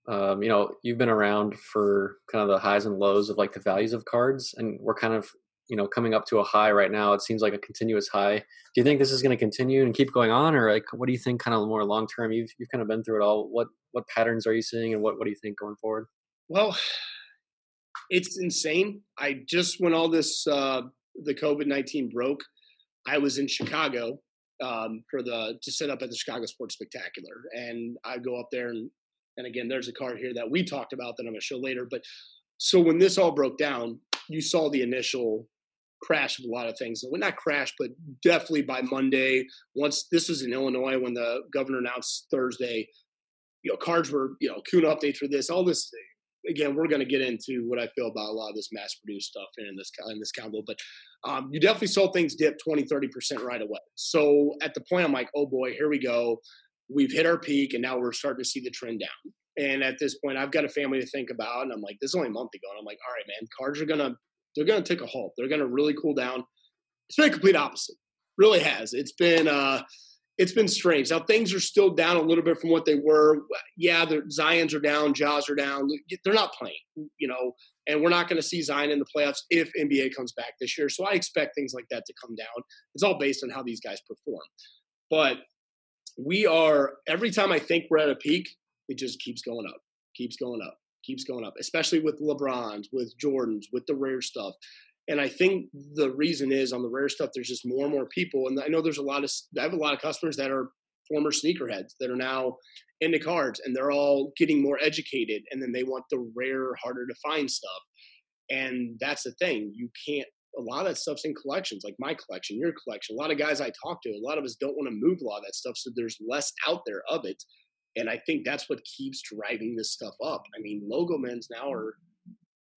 um, you know, you've been around for kind of the highs and lows of like the values of cards, and we're kind of, you know, coming up to a high right now. It seems like a continuous high. Do you think this is going to continue and keep going on, or like, what do you think, kind of more long term? You've you've kind of been through it all. What what patterns are you seeing, and what what do you think going forward? Well, it's insane. I just when all this uh, the COVID nineteen broke, I was in Chicago um, for the to set up at the Chicago Sports Spectacular, and I go up there and and again, there's a card here that we talked about that I'm going to show later. But so when this all broke down, you saw the initial crash of a lot of things. Well, not crash, but definitely by Monday. Once this was in Illinois, when the governor announced Thursday, you know, cards were you know Acuna updates for this, all this again, we're going to get into what I feel about a lot of this mass produced stuff in this in this combo, but um, you definitely saw things dip 20, 30% right away. So at the point, I'm like, oh boy, here we go. We've hit our peak, and now we're starting to see the trend down. And at this point, I've got a family to think about, and I'm like, this is only a month ago, and I'm like, all right, man, cards are gonna they're gonna take a halt. They're gonna really cool down. It's been a complete opposite. Really has. It's been uh, it's been strange. Now things are still down a little bit from what they were. Yeah, the Zion's are down, Ja's are down. They're not playing, you know, and we're not going to see Zion in the playoffs if NBA comes back this year. So I expect things like that to come down. It's all based on how these guys perform. But we are every time I think we're at a peak, it just keeps going up, keeps going up, keeps going up. Especially with LeBrons, with Jordans, with the rare stuff. And I think the reason is on the rare stuff, there's just more and more people. And I know there's a lot of, I have a lot of customers that are former sneakerheads that are now into cards and they're all getting more educated. And then they want the rare, harder to find stuff. And that's the thing. You can't, a lot of that stuff's in collections, like my collection, your collection. A lot of guys I talk to, a lot of us don't want to move a lot of that stuff. So there's less out there of it. And I think that's what keeps driving this stuff up. I mean, logo men's now are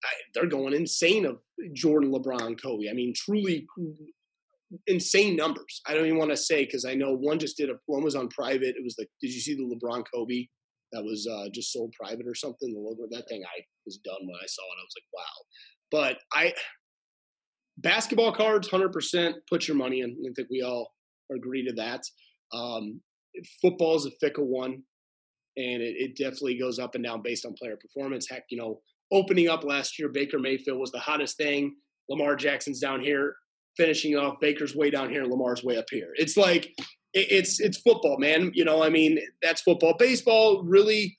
I, they're going insane of Jordan, LeBron, Kobe. I mean, truly insane numbers. I don't even want to say because I know one just did a one was on private. It was like, did you see the LeBron Kobe that was uh, just sold private or something? The logo that thing I was done when I saw it. I was like, wow. But I basketball cards, hundred percent. Put your money in. I think we all agree to that. Um, football is a fickle one, and it, it definitely goes up and down based on player performance. Heck, you know, opening up last year, Baker Mayfield was the hottest thing. Lamar Jackson's down here, finishing off. Baker's way down here, Lamar's way up here. It's like it, it's it's football, man. You know, I mean, that's football. Baseball, really.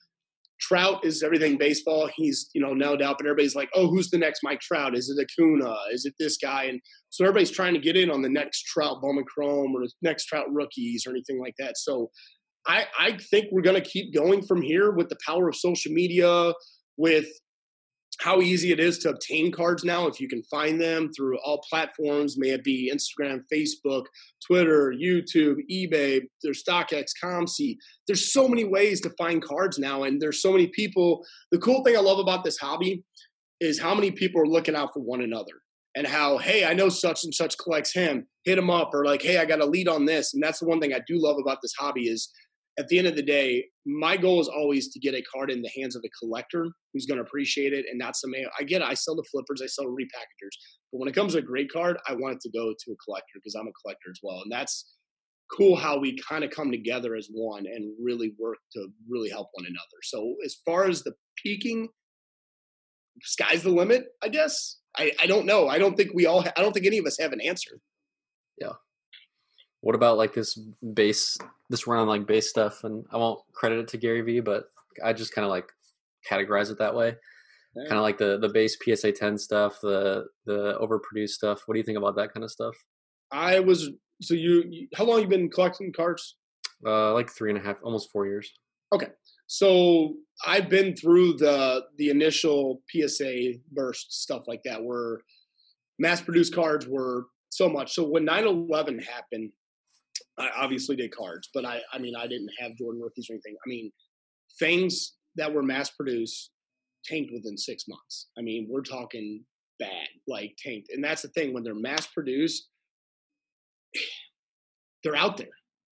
Trout is everything baseball. He's, you know, no doubt, but everybody's like, oh, who's the next Mike Trout? Is it Acuna? Is it this guy? And so everybody's trying to get in on the next Trout Bowman Chrome or the next Trout rookies or anything like that. So I, I think we're to keep going from here with the power of social media, with how easy it is to obtain cards now if you can find them through all platforms may it be instagram facebook twitter youtube ebay there's stockx comc there's so many ways to find cards now and there's so many people. The cool thing i love about this hobby is how many people are looking out for one another and how hey i know such and such collects him hit him up or like hey i got a lead on this and that's the one thing i do love about this hobby is at the end of the day, my goal is always to get a card in the hands of a collector who's going to appreciate it and not somebody. I get it. I sell the flippers, I sell repackagers. But when it comes to a great card, I want it to go to a collector because I'm a collector as well. And that's cool how we kind of come together as one and really work to really help one another. So as far as the peaking, sky's the limit, I guess. I, I don't know. I don't think we all, ha- I don't think any of us have an answer. What about like this base, this run on like base stuff? And I won't credit it to Gary Vee, but I just kind of like categorize it that way. yeah. kind of like the the base PSA 10 stuff, the the overproduced stuff. What do you think about that kind of stuff? I was so you. you how long you been collecting cards? Uh, like three and a half, almost four years. Okay, so I've been through the the initial PSA burst stuff like that, where mass produced cards were so much. So when 9/11 happened, I obviously did cards, but I I mean I didn't have Jordan rookies or anything. I mean things that were mass produced tanked within six months. I mean we're talking bad, like tanked, and that's the thing when they're mass produced, they're out there.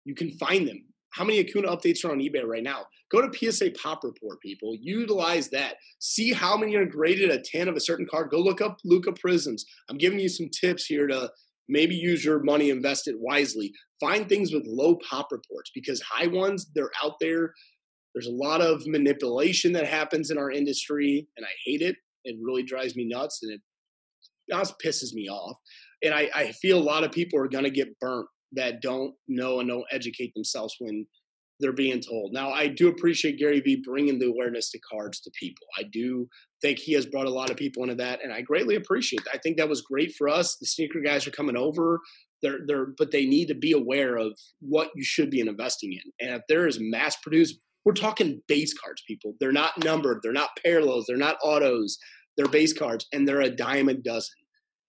You can find them. How many Acuna updates are on eBay right now? Go to PSA Pop Report, people. Utilize that. See how many are graded a 10 of a certain card. Go look up Luka Prizms. I'm giving you some tips here to maybe use your money, invest it wisely. Find things with low pop reports because high ones, they're out there. There's a lot of manipulation that happens in our industry, and I hate it. It really drives me nuts and it just pisses me off. And I, I feel a lot of people are going to get burnt that don't know and don't educate themselves when they're being told. Now, I do appreciate Gary Vee bringing the awareness to cards to people. I do think he has brought a lot of people into that, and I greatly appreciate that. I think that was great for us. The sneaker guys are coming over. They're, they're, but they need to be aware of what you should be investing in. And if there is mass produced, we're talking base cards, people. They're not numbered. They're not parallels. They're not autos. They're base cards, and they're a dime a dozen.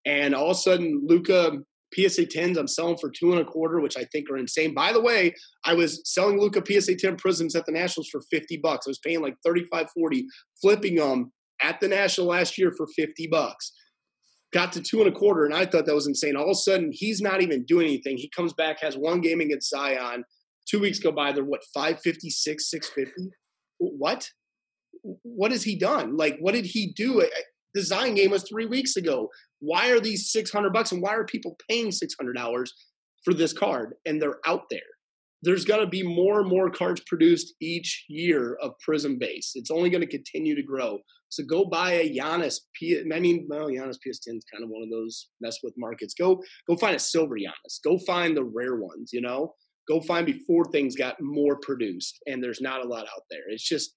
And all of a sudden, Luka PSA 10s I'm selling for two and a quarter, which I think are insane. By the way, I was selling Luka PSA 10 Prizms at the Nationals for 50 bucks. I was paying like 35, 40, flipping them at the National last year for 50 bucks. Got to two and a quarter, and I thought that was insane. All of a sudden, he's not even doing anything. He comes back, has one game against Zion. Two weeks go by, they're what, 556, 650? What? What has he done? Like, what did he do? The Zion game was three weeks ago. Why are these 600 bucks and why are people paying $600 for this card and they're out there? There's going to be more and more cards produced each year of Prizm base. It's only going to continue to grow. So go buy a Giannis. P- I mean, well, Giannis PS10 is kind of one of those mess with markets. Go go find a silver Giannis. Go find the rare ones. You know, go find before things got more produced, and there's not a lot out there. It's just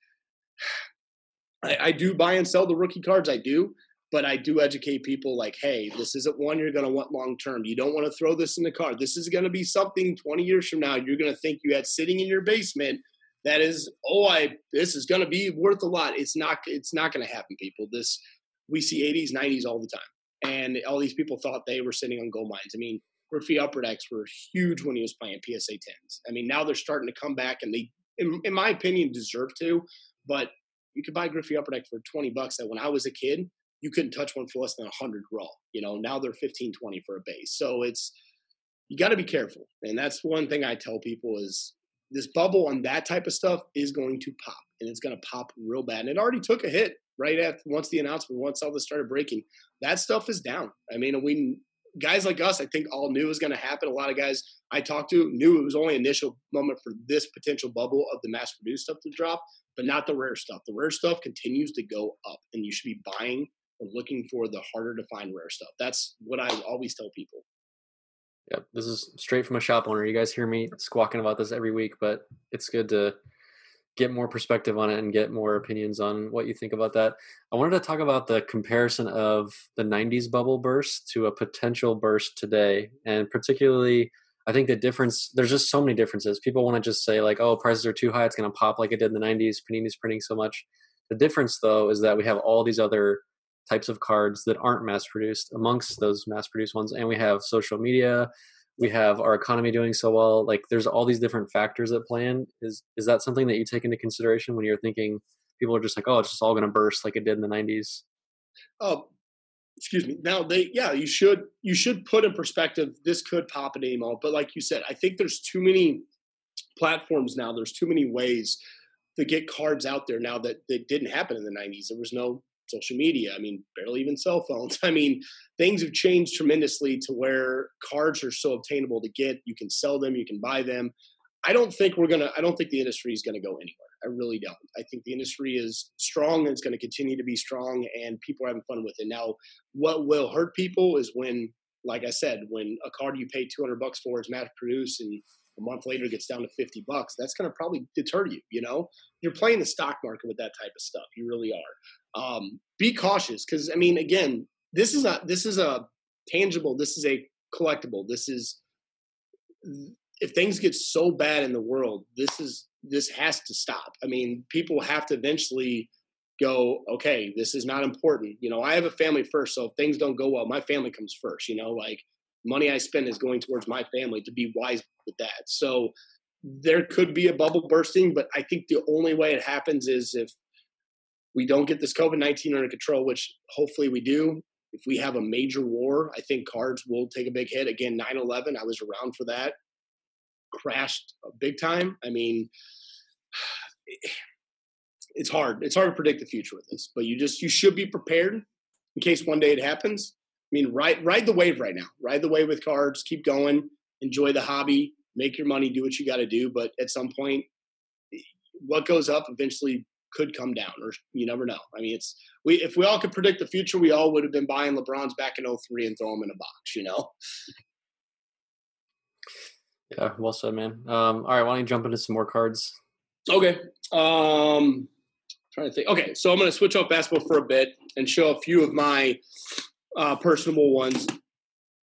I, I do buy and sell the rookie cards. I do but I do educate people like, hey, this isn't one you're going to want long term. You don't want to throw this in the car. This is going to be something 20 years from now you're going to think you had sitting in your basement that is, oh, I this is going to be worth a lot. It's not. It's not going to happen, people. This we see 80s, 90s all the time, and all these people thought they were sitting on gold mines. I mean, Griffey Upper Decks were huge when he was playing PSA 10s. I mean, now they're starting to come back, and they, in, in my opinion, deserve to. But you could buy Griffey Upper Deck for 20 bucks. That when I was a kid, you couldn't touch one for less than 100 raw. You know, now they're 15, 20 for a base. So it's, you got to be careful. And that's one thing I tell people is this bubble on that type of stuff is going to pop and it's going to pop real bad. And it already took a hit right after once the announcement, once all this started breaking. That stuff is down. I mean, we guys like us, I think all knew was going to happen. A lot of guys I talked to knew it was only initial moment for this potential bubble of the mass produced stuff to drop, but not the rare stuff. The rare stuff continues to go up, and you should be buying or looking for the harder to find rare stuff. That's what I always tell people. Yep, this is straight from a shop owner. You guys hear me squawking about this every week, but it's good to get more perspective on it and get more opinions on what you think about that. I wanted to talk about the comparison of the 90s bubble burst to a potential burst today, and particularly I think the difference there's just so many differences. People want to just say like, "Oh, prices are too high; it's going to pop like it did in the '90s." Panini's printing so much. The difference, though, is that we have all these other types of cards that aren't mass produced amongst those mass produced ones and we have social media we have our economy doing so well like there's all these different factors that play in. Is is that something that you take into consideration when you're thinking people are just like oh it's just all going to burst like it did in the 90s oh um, excuse me. Now they yeah you should you should put in perspective this could pop any moment but like you said i think there's too many platforms now there's too many ways to get cards out there now that, that didn't happen in the 90s there was no social media. I mean, barely even cell phones. I mean, things have changed tremendously to where cards are so obtainable to get. You can sell them, you can buy them. I don't think we're gonna. I don't think the industry is gonna go anywhere. I really don't. I think the industry is strong and it's going to continue to be strong, and people are having fun with it. Now, what will hurt people is when, like I said, when a card you pay 200 bucks for is mass produced and a month later gets down to 50 bucks that's going to probably deter you you know you're playing the stock market with that type of stuff you really are um, be cautious because i mean again this is a this is a tangible this is a collectible this is if things get so bad in the world this is this has to stop i mean people have to eventually go okay this is not important you know i have a family first so if things don't go well my family comes first you know like money I spend is going towards my family to be wise with that. So there could be a bubble bursting, but I think the only way it happens is if we don't get this COVID 19 under control, which hopefully we do. If we have a major war, I think cards will take a big hit. Again, 9 11, I was around for that. Crashed big time. I mean, it's hard. It's hard to predict the future with this, but you just, you should be prepared in case one day it happens. I mean, ride ride the wave right now. Ride the wave with cards. Keep going. Enjoy the hobby. Make your money. Do what you got to do. But at some point, what goes up eventually could come down, or you never know. I mean, it's we if we all could predict the future, we all would have been buying LeBrons back in 03 and throw them in a box. You know. Yeah, well said, man. Um, all right, why don't you jump into some more cards? Okay. Um, trying to think. Okay, so I'm going to switch off basketball for a bit and show a few of my uh, personable ones.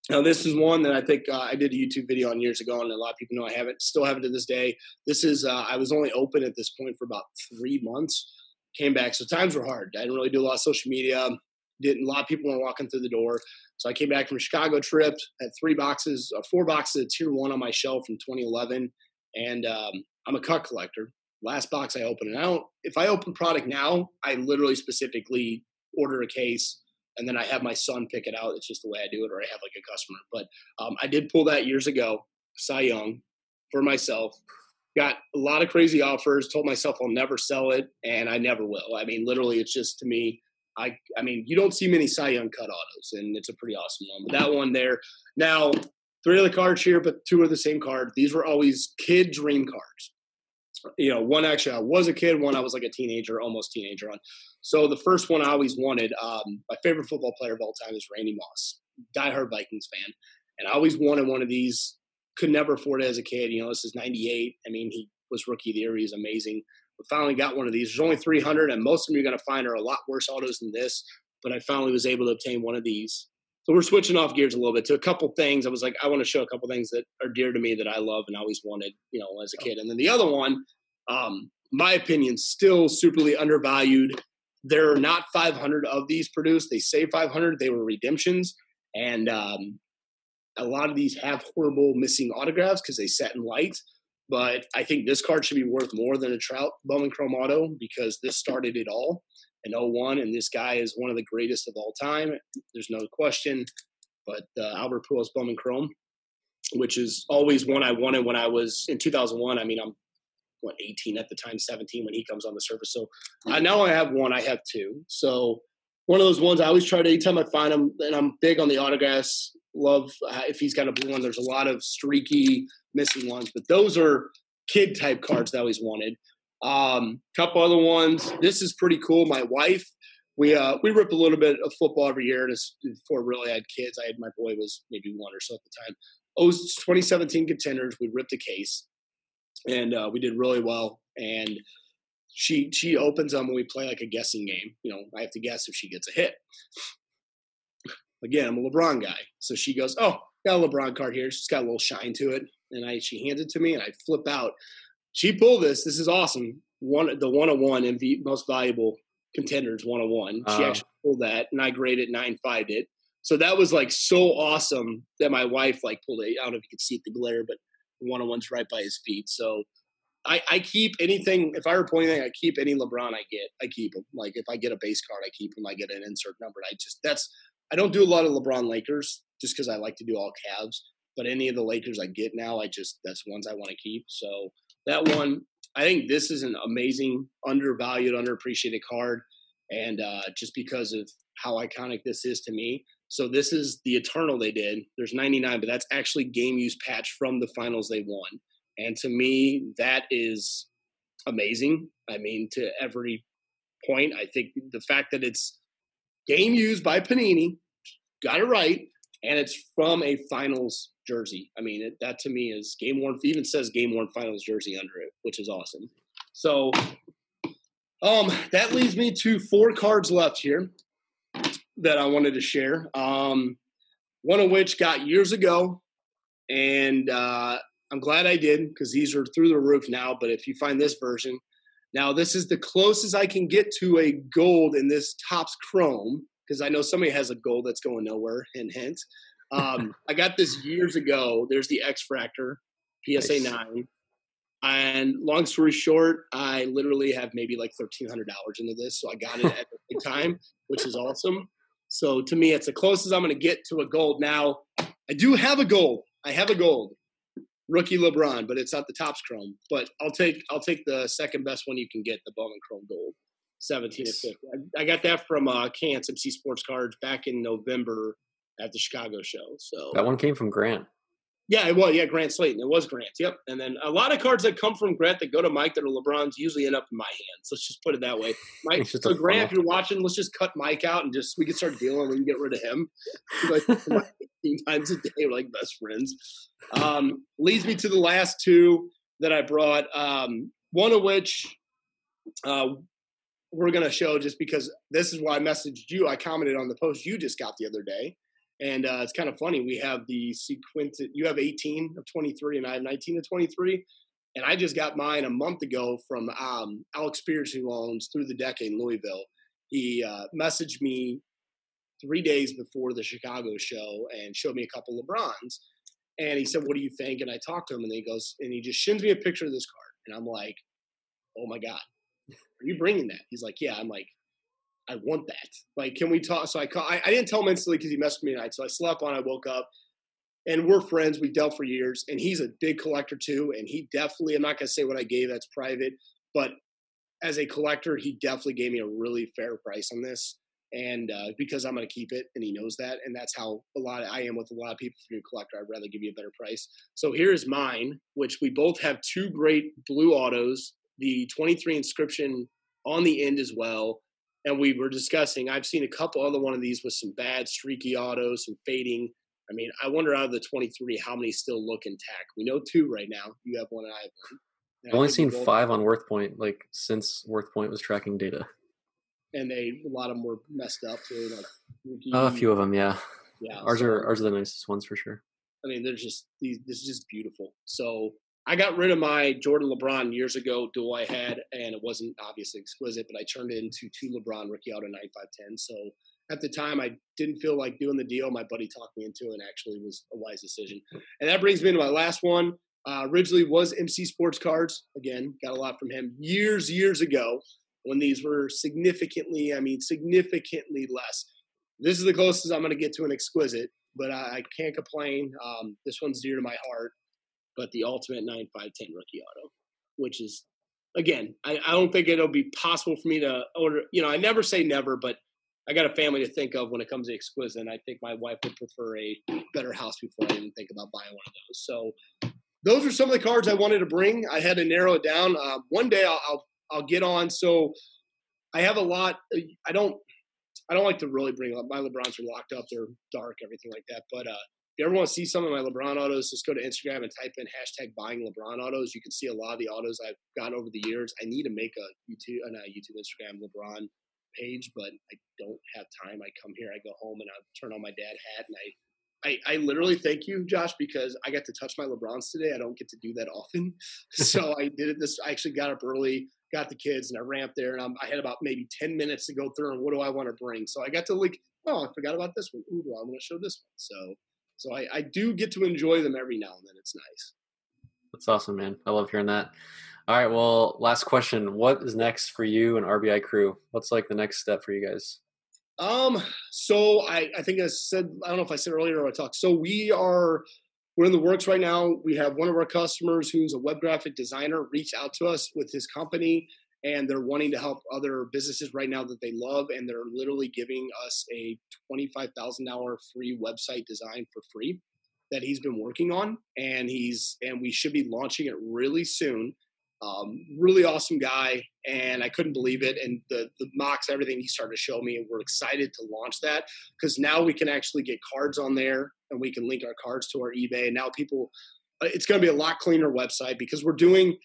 Now, this is one that I think uh, I did a YouTube video on years ago, and a lot of people know I have it, still have it to this day. This is, uh, I was only open at this point for about three months. Came back, so times were hard. I didn't really do a lot of social media. Didn't a lot of people were walking through the door. So I came back from Chicago trip, had three boxes, uh, four boxes of Tier One on my shelf from 2011, and um, I'm a cut collector. Last box I opened, and I don't. If I open product now, I literally specifically order a case and then I have my son pick it out. It's just the way I do it, or I have like a customer. But um, I did pull that years ago, Cy Young, for myself. Got a lot of crazy offers. Told myself I'll never sell it, and I never will. I mean, literally, it's just to me. I I mean, you don't see many Cy Young cut autos, and it's a pretty awesome one. But that one there. Now, three of the cards here, but two are the same card. These were always kid dream cards you know, one actually I was a kid, one I was like a teenager, almost teenager on. So the first one I always wanted, um, my favorite football player of all time is Randy Moss, diehard Vikings fan, and I always wanted one of these. Could never afford it as a kid. You know, this is '98. I mean, he was rookie of the year. He's amazing. But finally got one of these. There's only 300, and most of them you're going to find are a lot worse autos than this. But I finally was able to obtain one of these. So we're switching off gears a little bit to a couple things. I was like, I want to show a couple things that are dear to me that I love and always wanted, you know, as a kid. And then the other one um, my opinion, still superly undervalued. There are not 500 of these produced. They say 500. They were redemptions, and um, a lot of these have horrible missing autographs because they set in light. But I think this card should be worth more than a Trout Bowman Chrome Auto because this started it all in 01, and this guy is one of the greatest of all time. There's no question. But uh, Albert Pujols Bowman Chrome, which is always one I wanted when I was in 2001. I mean, I'm what 18 at the time, 17 when he comes on the surface. So uh, now I have one, I have two. So one of those ones I always try to anytime I find him, and I'm big on the autographs. Love uh, if he's got a blue one. There's a lot of streaky missing ones, but those are kid type cards that I always wanted. Um, couple other ones. This is pretty cool. My wife, we uh, we rip a little bit of football every year. This before really I had kids. I had my boy was maybe one or so at the time. Oh, 2017 contenders. We ripped a case and uh, we did really well. And she she opens them when we play like a guessing game. You know, I have to guess if she gets a hit. Again, I'm a LeBron guy, so she goes, "Oh, got a LeBron card here. She's got a little shine to it." And I she hands it to me, and I flip out. She pulled this. This is awesome. One the one on one MV most valuable contenders one on one. She uh, actually pulled that, and I graded nine five it. So that was like so awesome that my wife like pulled it. I don't know if you could see the glare, but one on one's right by his feet. So I, I keep anything. If I report anything, I keep any LeBron I get. I keep him. Like if I get a base card, I keep him. I get an insert number. I just that's I don't do a lot of LeBron Lakers just because I like to do all Cavs. But any of the Lakers I get now, I just that's ones I want to keep. So that one, I think this is an amazing, undervalued, underappreciated card, and uh, just because of how iconic this is to me, so this is the Eternal they did. There's 99, but that's actually game use patch from the finals they won. And to me, that is amazing. I mean, to every point, I think the fact that it's game used by Panini, got it right, and it's from a finals jersey. I mean, it, that to me is game worn. Even says game worn finals jersey under it, which is awesome. So, um, that leads me to four cards left here that I wanted to share. Um, one of which got years ago, and uh, I'm glad I did because these are through the roof now. But if you find this version, now this is the closest I can get to a gold in this Topps Chrome because I know somebody has a gold that's going nowhere. Hint, hint. Um, I got this years ago. There's the X Fractor PSA nice. nine. And long story short, I literally have maybe like thirteen hundred dollars into this, so I got it at the time, which is awesome. So to me, it's the closest I'm going to get to a gold. Now, I do have a gold. I have a gold rookie LeBron, but it's not the Topps Chrome. But I'll take I'll take the second best one you can get, the Bowman Chrome Gold, seventeen yes. fifty. I, I, got that from uh, Kant's MC Sports Cards back in November at the Chicago show. So that one came from Grant. Yeah, it was. Yeah, Grant Slayton. It was Grant. Yep. And then a lot of cards that come from Grant that go to Mike that are LeBron's usually end up in my hands. Let's just put it that way. Mike, so Grant, if you're watching, let's just cut Mike out and just we can start dealing. We can get rid of him. Like 15 times a day, we're like best friends. Um, leads me to the last two that I brought. Um, one of which uh, we're going to show just because this is why I messaged you. I commented on the post you just got the other day. And uh, it's kind of funny. We have the sequence. You have 18 of 23, and I have 19 of 23. And I just got mine a month ago from um, Alex Spears, who owns Through the Decade in Louisville. He uh, messaged me three days before the Chicago show and showed me a couple LeBrons. And he said, "What do you think?" And I talked to him, and he goes, and he just shins me a picture of this card, and I'm like, "Oh my god, are you bringing that?" He's like, "Yeah." I'm like, I want that. Like, can we talk? So I call, I, I didn't tell him instantly because he messaged me tonight. So I slept on, I woke up and we're friends. We've dealt for years and he's a big collector too. And he definitely, I'm not going to say what I gave, that's private, but as a collector, he definitely gave me a really fair price on this. And uh, because I'm going to keep it and he knows that. And that's how a lot of, I am with a lot of people. If you're a collector, I'd rather give you a better price. So here's mine, which we both have two great blue autos, the 23 inscription on the end as well and we were discussing. I've seen a couple other one of these with some bad streaky autos, some fading. I mean, I wonder out of the 23 how many still look intact. We know two right now. You have one, and I have one. And I've only seen five on WorthPoint, like since WorthPoint was tracking data. And they a lot of them were messed up. Like uh, a few of them, yeah. Yeah. Ours so, are ours are the nicest ones for sure. I mean, they're just these. This is just beautiful. So I got rid of my Jordan LeBron years ago duel I had, and it wasn't obviously exquisite, but I turned it into two LeBron rookie auto 9510. So at the time, I didn't feel like doing the deal. My buddy talked me into it, and actually was a wise decision. And that brings me to my last one. Uh, originally was MC Sports Cards. Again, got a lot from him years, years ago when these were significantly, I mean, significantly less. This is the closest I'm going to get to an exquisite, but I, I can't complain. Um, this one's dear to my heart but the ultimate 9510 rookie auto, which is again, I, I, don't think it'll be possible for me to order. You know, I never say never, but I got a family to think of when it comes to exquisite. And I think my wife would prefer a better house before I even think about buying one of those. So those are some of the cards I wanted to bring. I had to narrow it down. Uh, one day I'll, I'll I'll get on. So I have a lot. I don't I don't like to really bring up my LeBrons are locked up. They're dark, everything like that. But uh, you ever want to see some of my LeBron autos, just go to Instagram and type in hashtag buying LeBron autos. You can see a lot of the autos I've gotten over the years. I need to make a YouTube, uh, not YouTube, Instagram LeBron page, but I don't have time. I come here, I go home, and I turn on my dad hat, and I I, I, literally thank you, Josh, because I got to touch my LeBrons today. I don't get to do that often. So I did it this, I actually got up early, got the kids, and I ran up there, and I'm, i had about maybe 10 minutes to go through, and what do I want to bring? So I got to like, oh, I forgot about this one. Ooh, do I want to show this one? So so I, I do get to enjoy them every now and then. It's nice. That's awesome, man. I love hearing that. All right. Well, last question. What is next for you and RBI crew? What's like the next step for you guys? Um, so I, I think I said, I don't know if I said earlier or I talked. So we are, we're in the works right now. We have one of our customers who's a web graphic designer reach out to us with his company and they're wanting to help other businesses right now that they love and they're literally giving us a $25,000 free website design for free that he's been working on and he's and we should be launching it really soon Um, really awesome guy, and I couldn't believe it. And the the mocks, everything he started to show me, and we're excited to launch that because now we can actually get cards on there, and we can link our cards to our eBay. And now people, uh, it's going to be a lot cleaner website because we're doing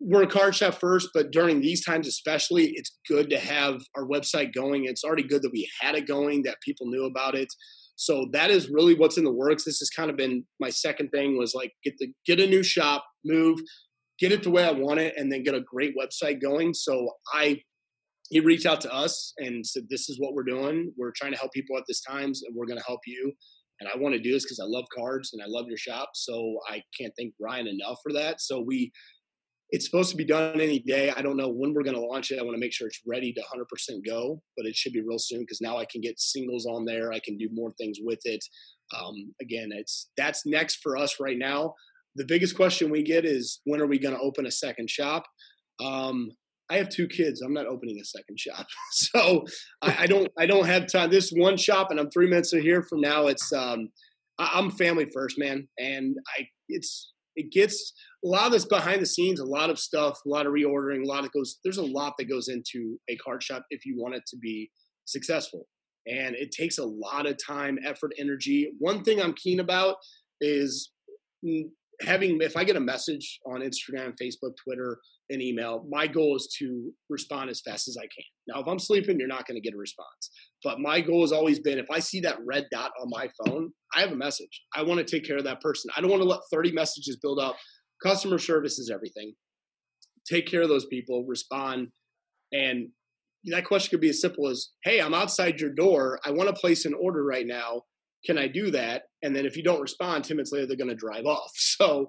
we're a card shop first, but during these times especially, it's good to have our website going. It's already good that we had it going, that people knew about it. So that is really what's in the works. This has kind of been my second thing was like get the get a new shop, move, get it the way I want it, and then get a great website going. So I he reached out to us and said, This is what we're doing. We're trying to help people at this times and we're gonna help you. And I want to do this because I love cards and I love your shop. So I can't thank Ryan enough for that. So we it's supposed to be done any day. I don't know when we're going to launch it. I want to make sure it's ready to 100% go, but it should be real soon because now I can get singles on there. I can do more things with it. Um, again, it's that's next for us right now. The biggest question we get is when are we going to open a second shop? Um, I have two kids. I'm not opening a second shop, so I, I, don't. I don't have time. This one shop, and I'm three minutes of here from now. It's um, I, I'm family first, man, and I. It's it gets a lot of this behind the scenes, a lot of stuff, a lot of reordering, a lot of goes. There's a lot that goes into a card shop if you want it to be successful, and it takes a lot of time, effort, energy. One thing I'm keen about is mm, having if I get a message on Instagram, Facebook, Twitter, an email, my goal is to respond as fast as I can. Now, if I'm sleeping, you're not going to get a response. But my goal has always been if I see that red dot on my phone, I have a message. I want to take care of that person. I don't want to let 30 messages build up customer service is everything. Take care of those people, respond. And that question could be as simple as, Hey, I'm outside your door. I want to place an order right now. Can I do that? And then if you don't respond, 10 minutes later, they're going to drive off. So,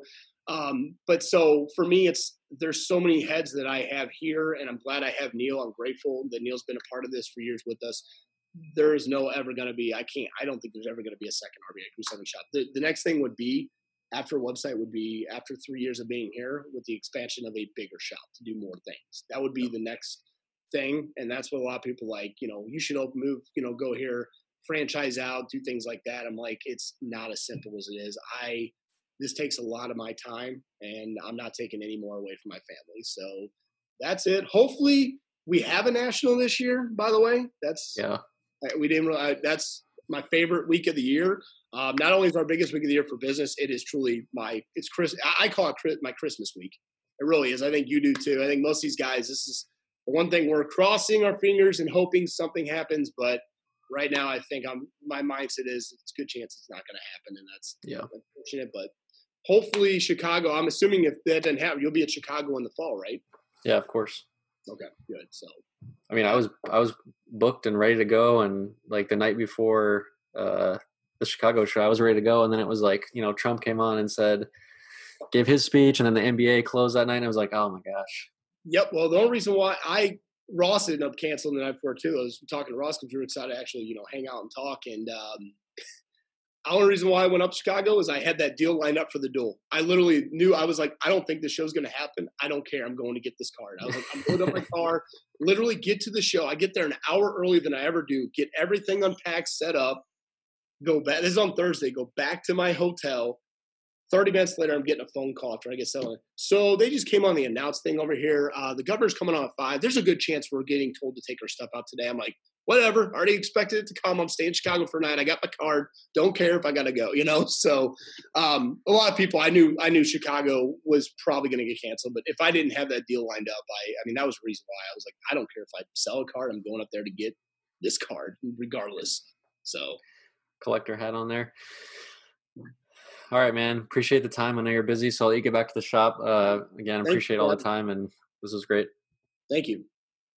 um, but so for me, it's there's so many heads that I have here, and I'm glad I have Neil. I'm grateful that Neil's been a part of this for years with us. There is no ever going to be. I can't. I don't think there's ever going to be a second RBA Crew Seven shop. The, the next thing would be after a website would be after three years of being here with the expansion of a bigger shop to do more things. That would be the next thing. And that's what a lot of people like, you know, you should open move, you know, go here, franchise out, do things like that. I'm like, it's not as simple as it is. I this takes a lot of my time and I'm not taking any more away from my family. So that's it. Hopefully we have a national this year, by the way. That's yeah. We didn't really, that's my favorite week of the year. Um, not only is our biggest week of the year for business, it is truly my it's Chris. I call it my Christmas week. It really is. I think you do too. I think most of these guys. This is the one thing we're crossing our fingers and hoping something happens. But right now, I think I'm my mindset is it's a good chance it's not going to happen, and that's yeah unfortunate. But hopefully, Chicago. I'm assuming if that doesn't happen, you'll be at Chicago in the fall, right? Yeah, of course. Okay, good. So, I mean, I was I was booked and ready to go, and like the night before uh, the Chicago show, I was ready to go, and then it was like you know Trump came on and said, gave his speech, and then the NBA closed that night, and I was like, oh my gosh. Yep. Well, the only reason why I Ross ended up canceling the night before too. I was talking to Ross because we were excited to actually you know hang out and talk, and um, only reason why I went up to Chicago is I had that deal lined up for the duel. I literally knew I was like, I don't think the show's going to happen. I don't care. I'm going to get this card. I was like, I'm going up my car, literally get to the show. I get there an hour earlier than I ever do, get everything unpacked, set up, go back. This is on Thursday. Go back to my hotel. 30 minutes later, I'm getting a phone call after I get selling. So they just came on the announce thing over here. Uh, the governor's coming on at five. There's a good chance we're getting told to take our stuff out today. I'm like, whatever. Already expected it to come. I'm staying in Chicago for a night. I got my card. Don't care if I got to go. You know. So um, a lot of people I knew I knew Chicago was probably going to get canceled. But if I didn't have that deal lined up, I I mean that was the reason why I was like, I don't care if I sell a card. I'm going up there to get this card regardless. So collector hat on there. All right, man. Appreciate the time. I know you're busy, so I'll let you get back to the shop. Uh, again, appreciate all the time, and this was great. Thank you.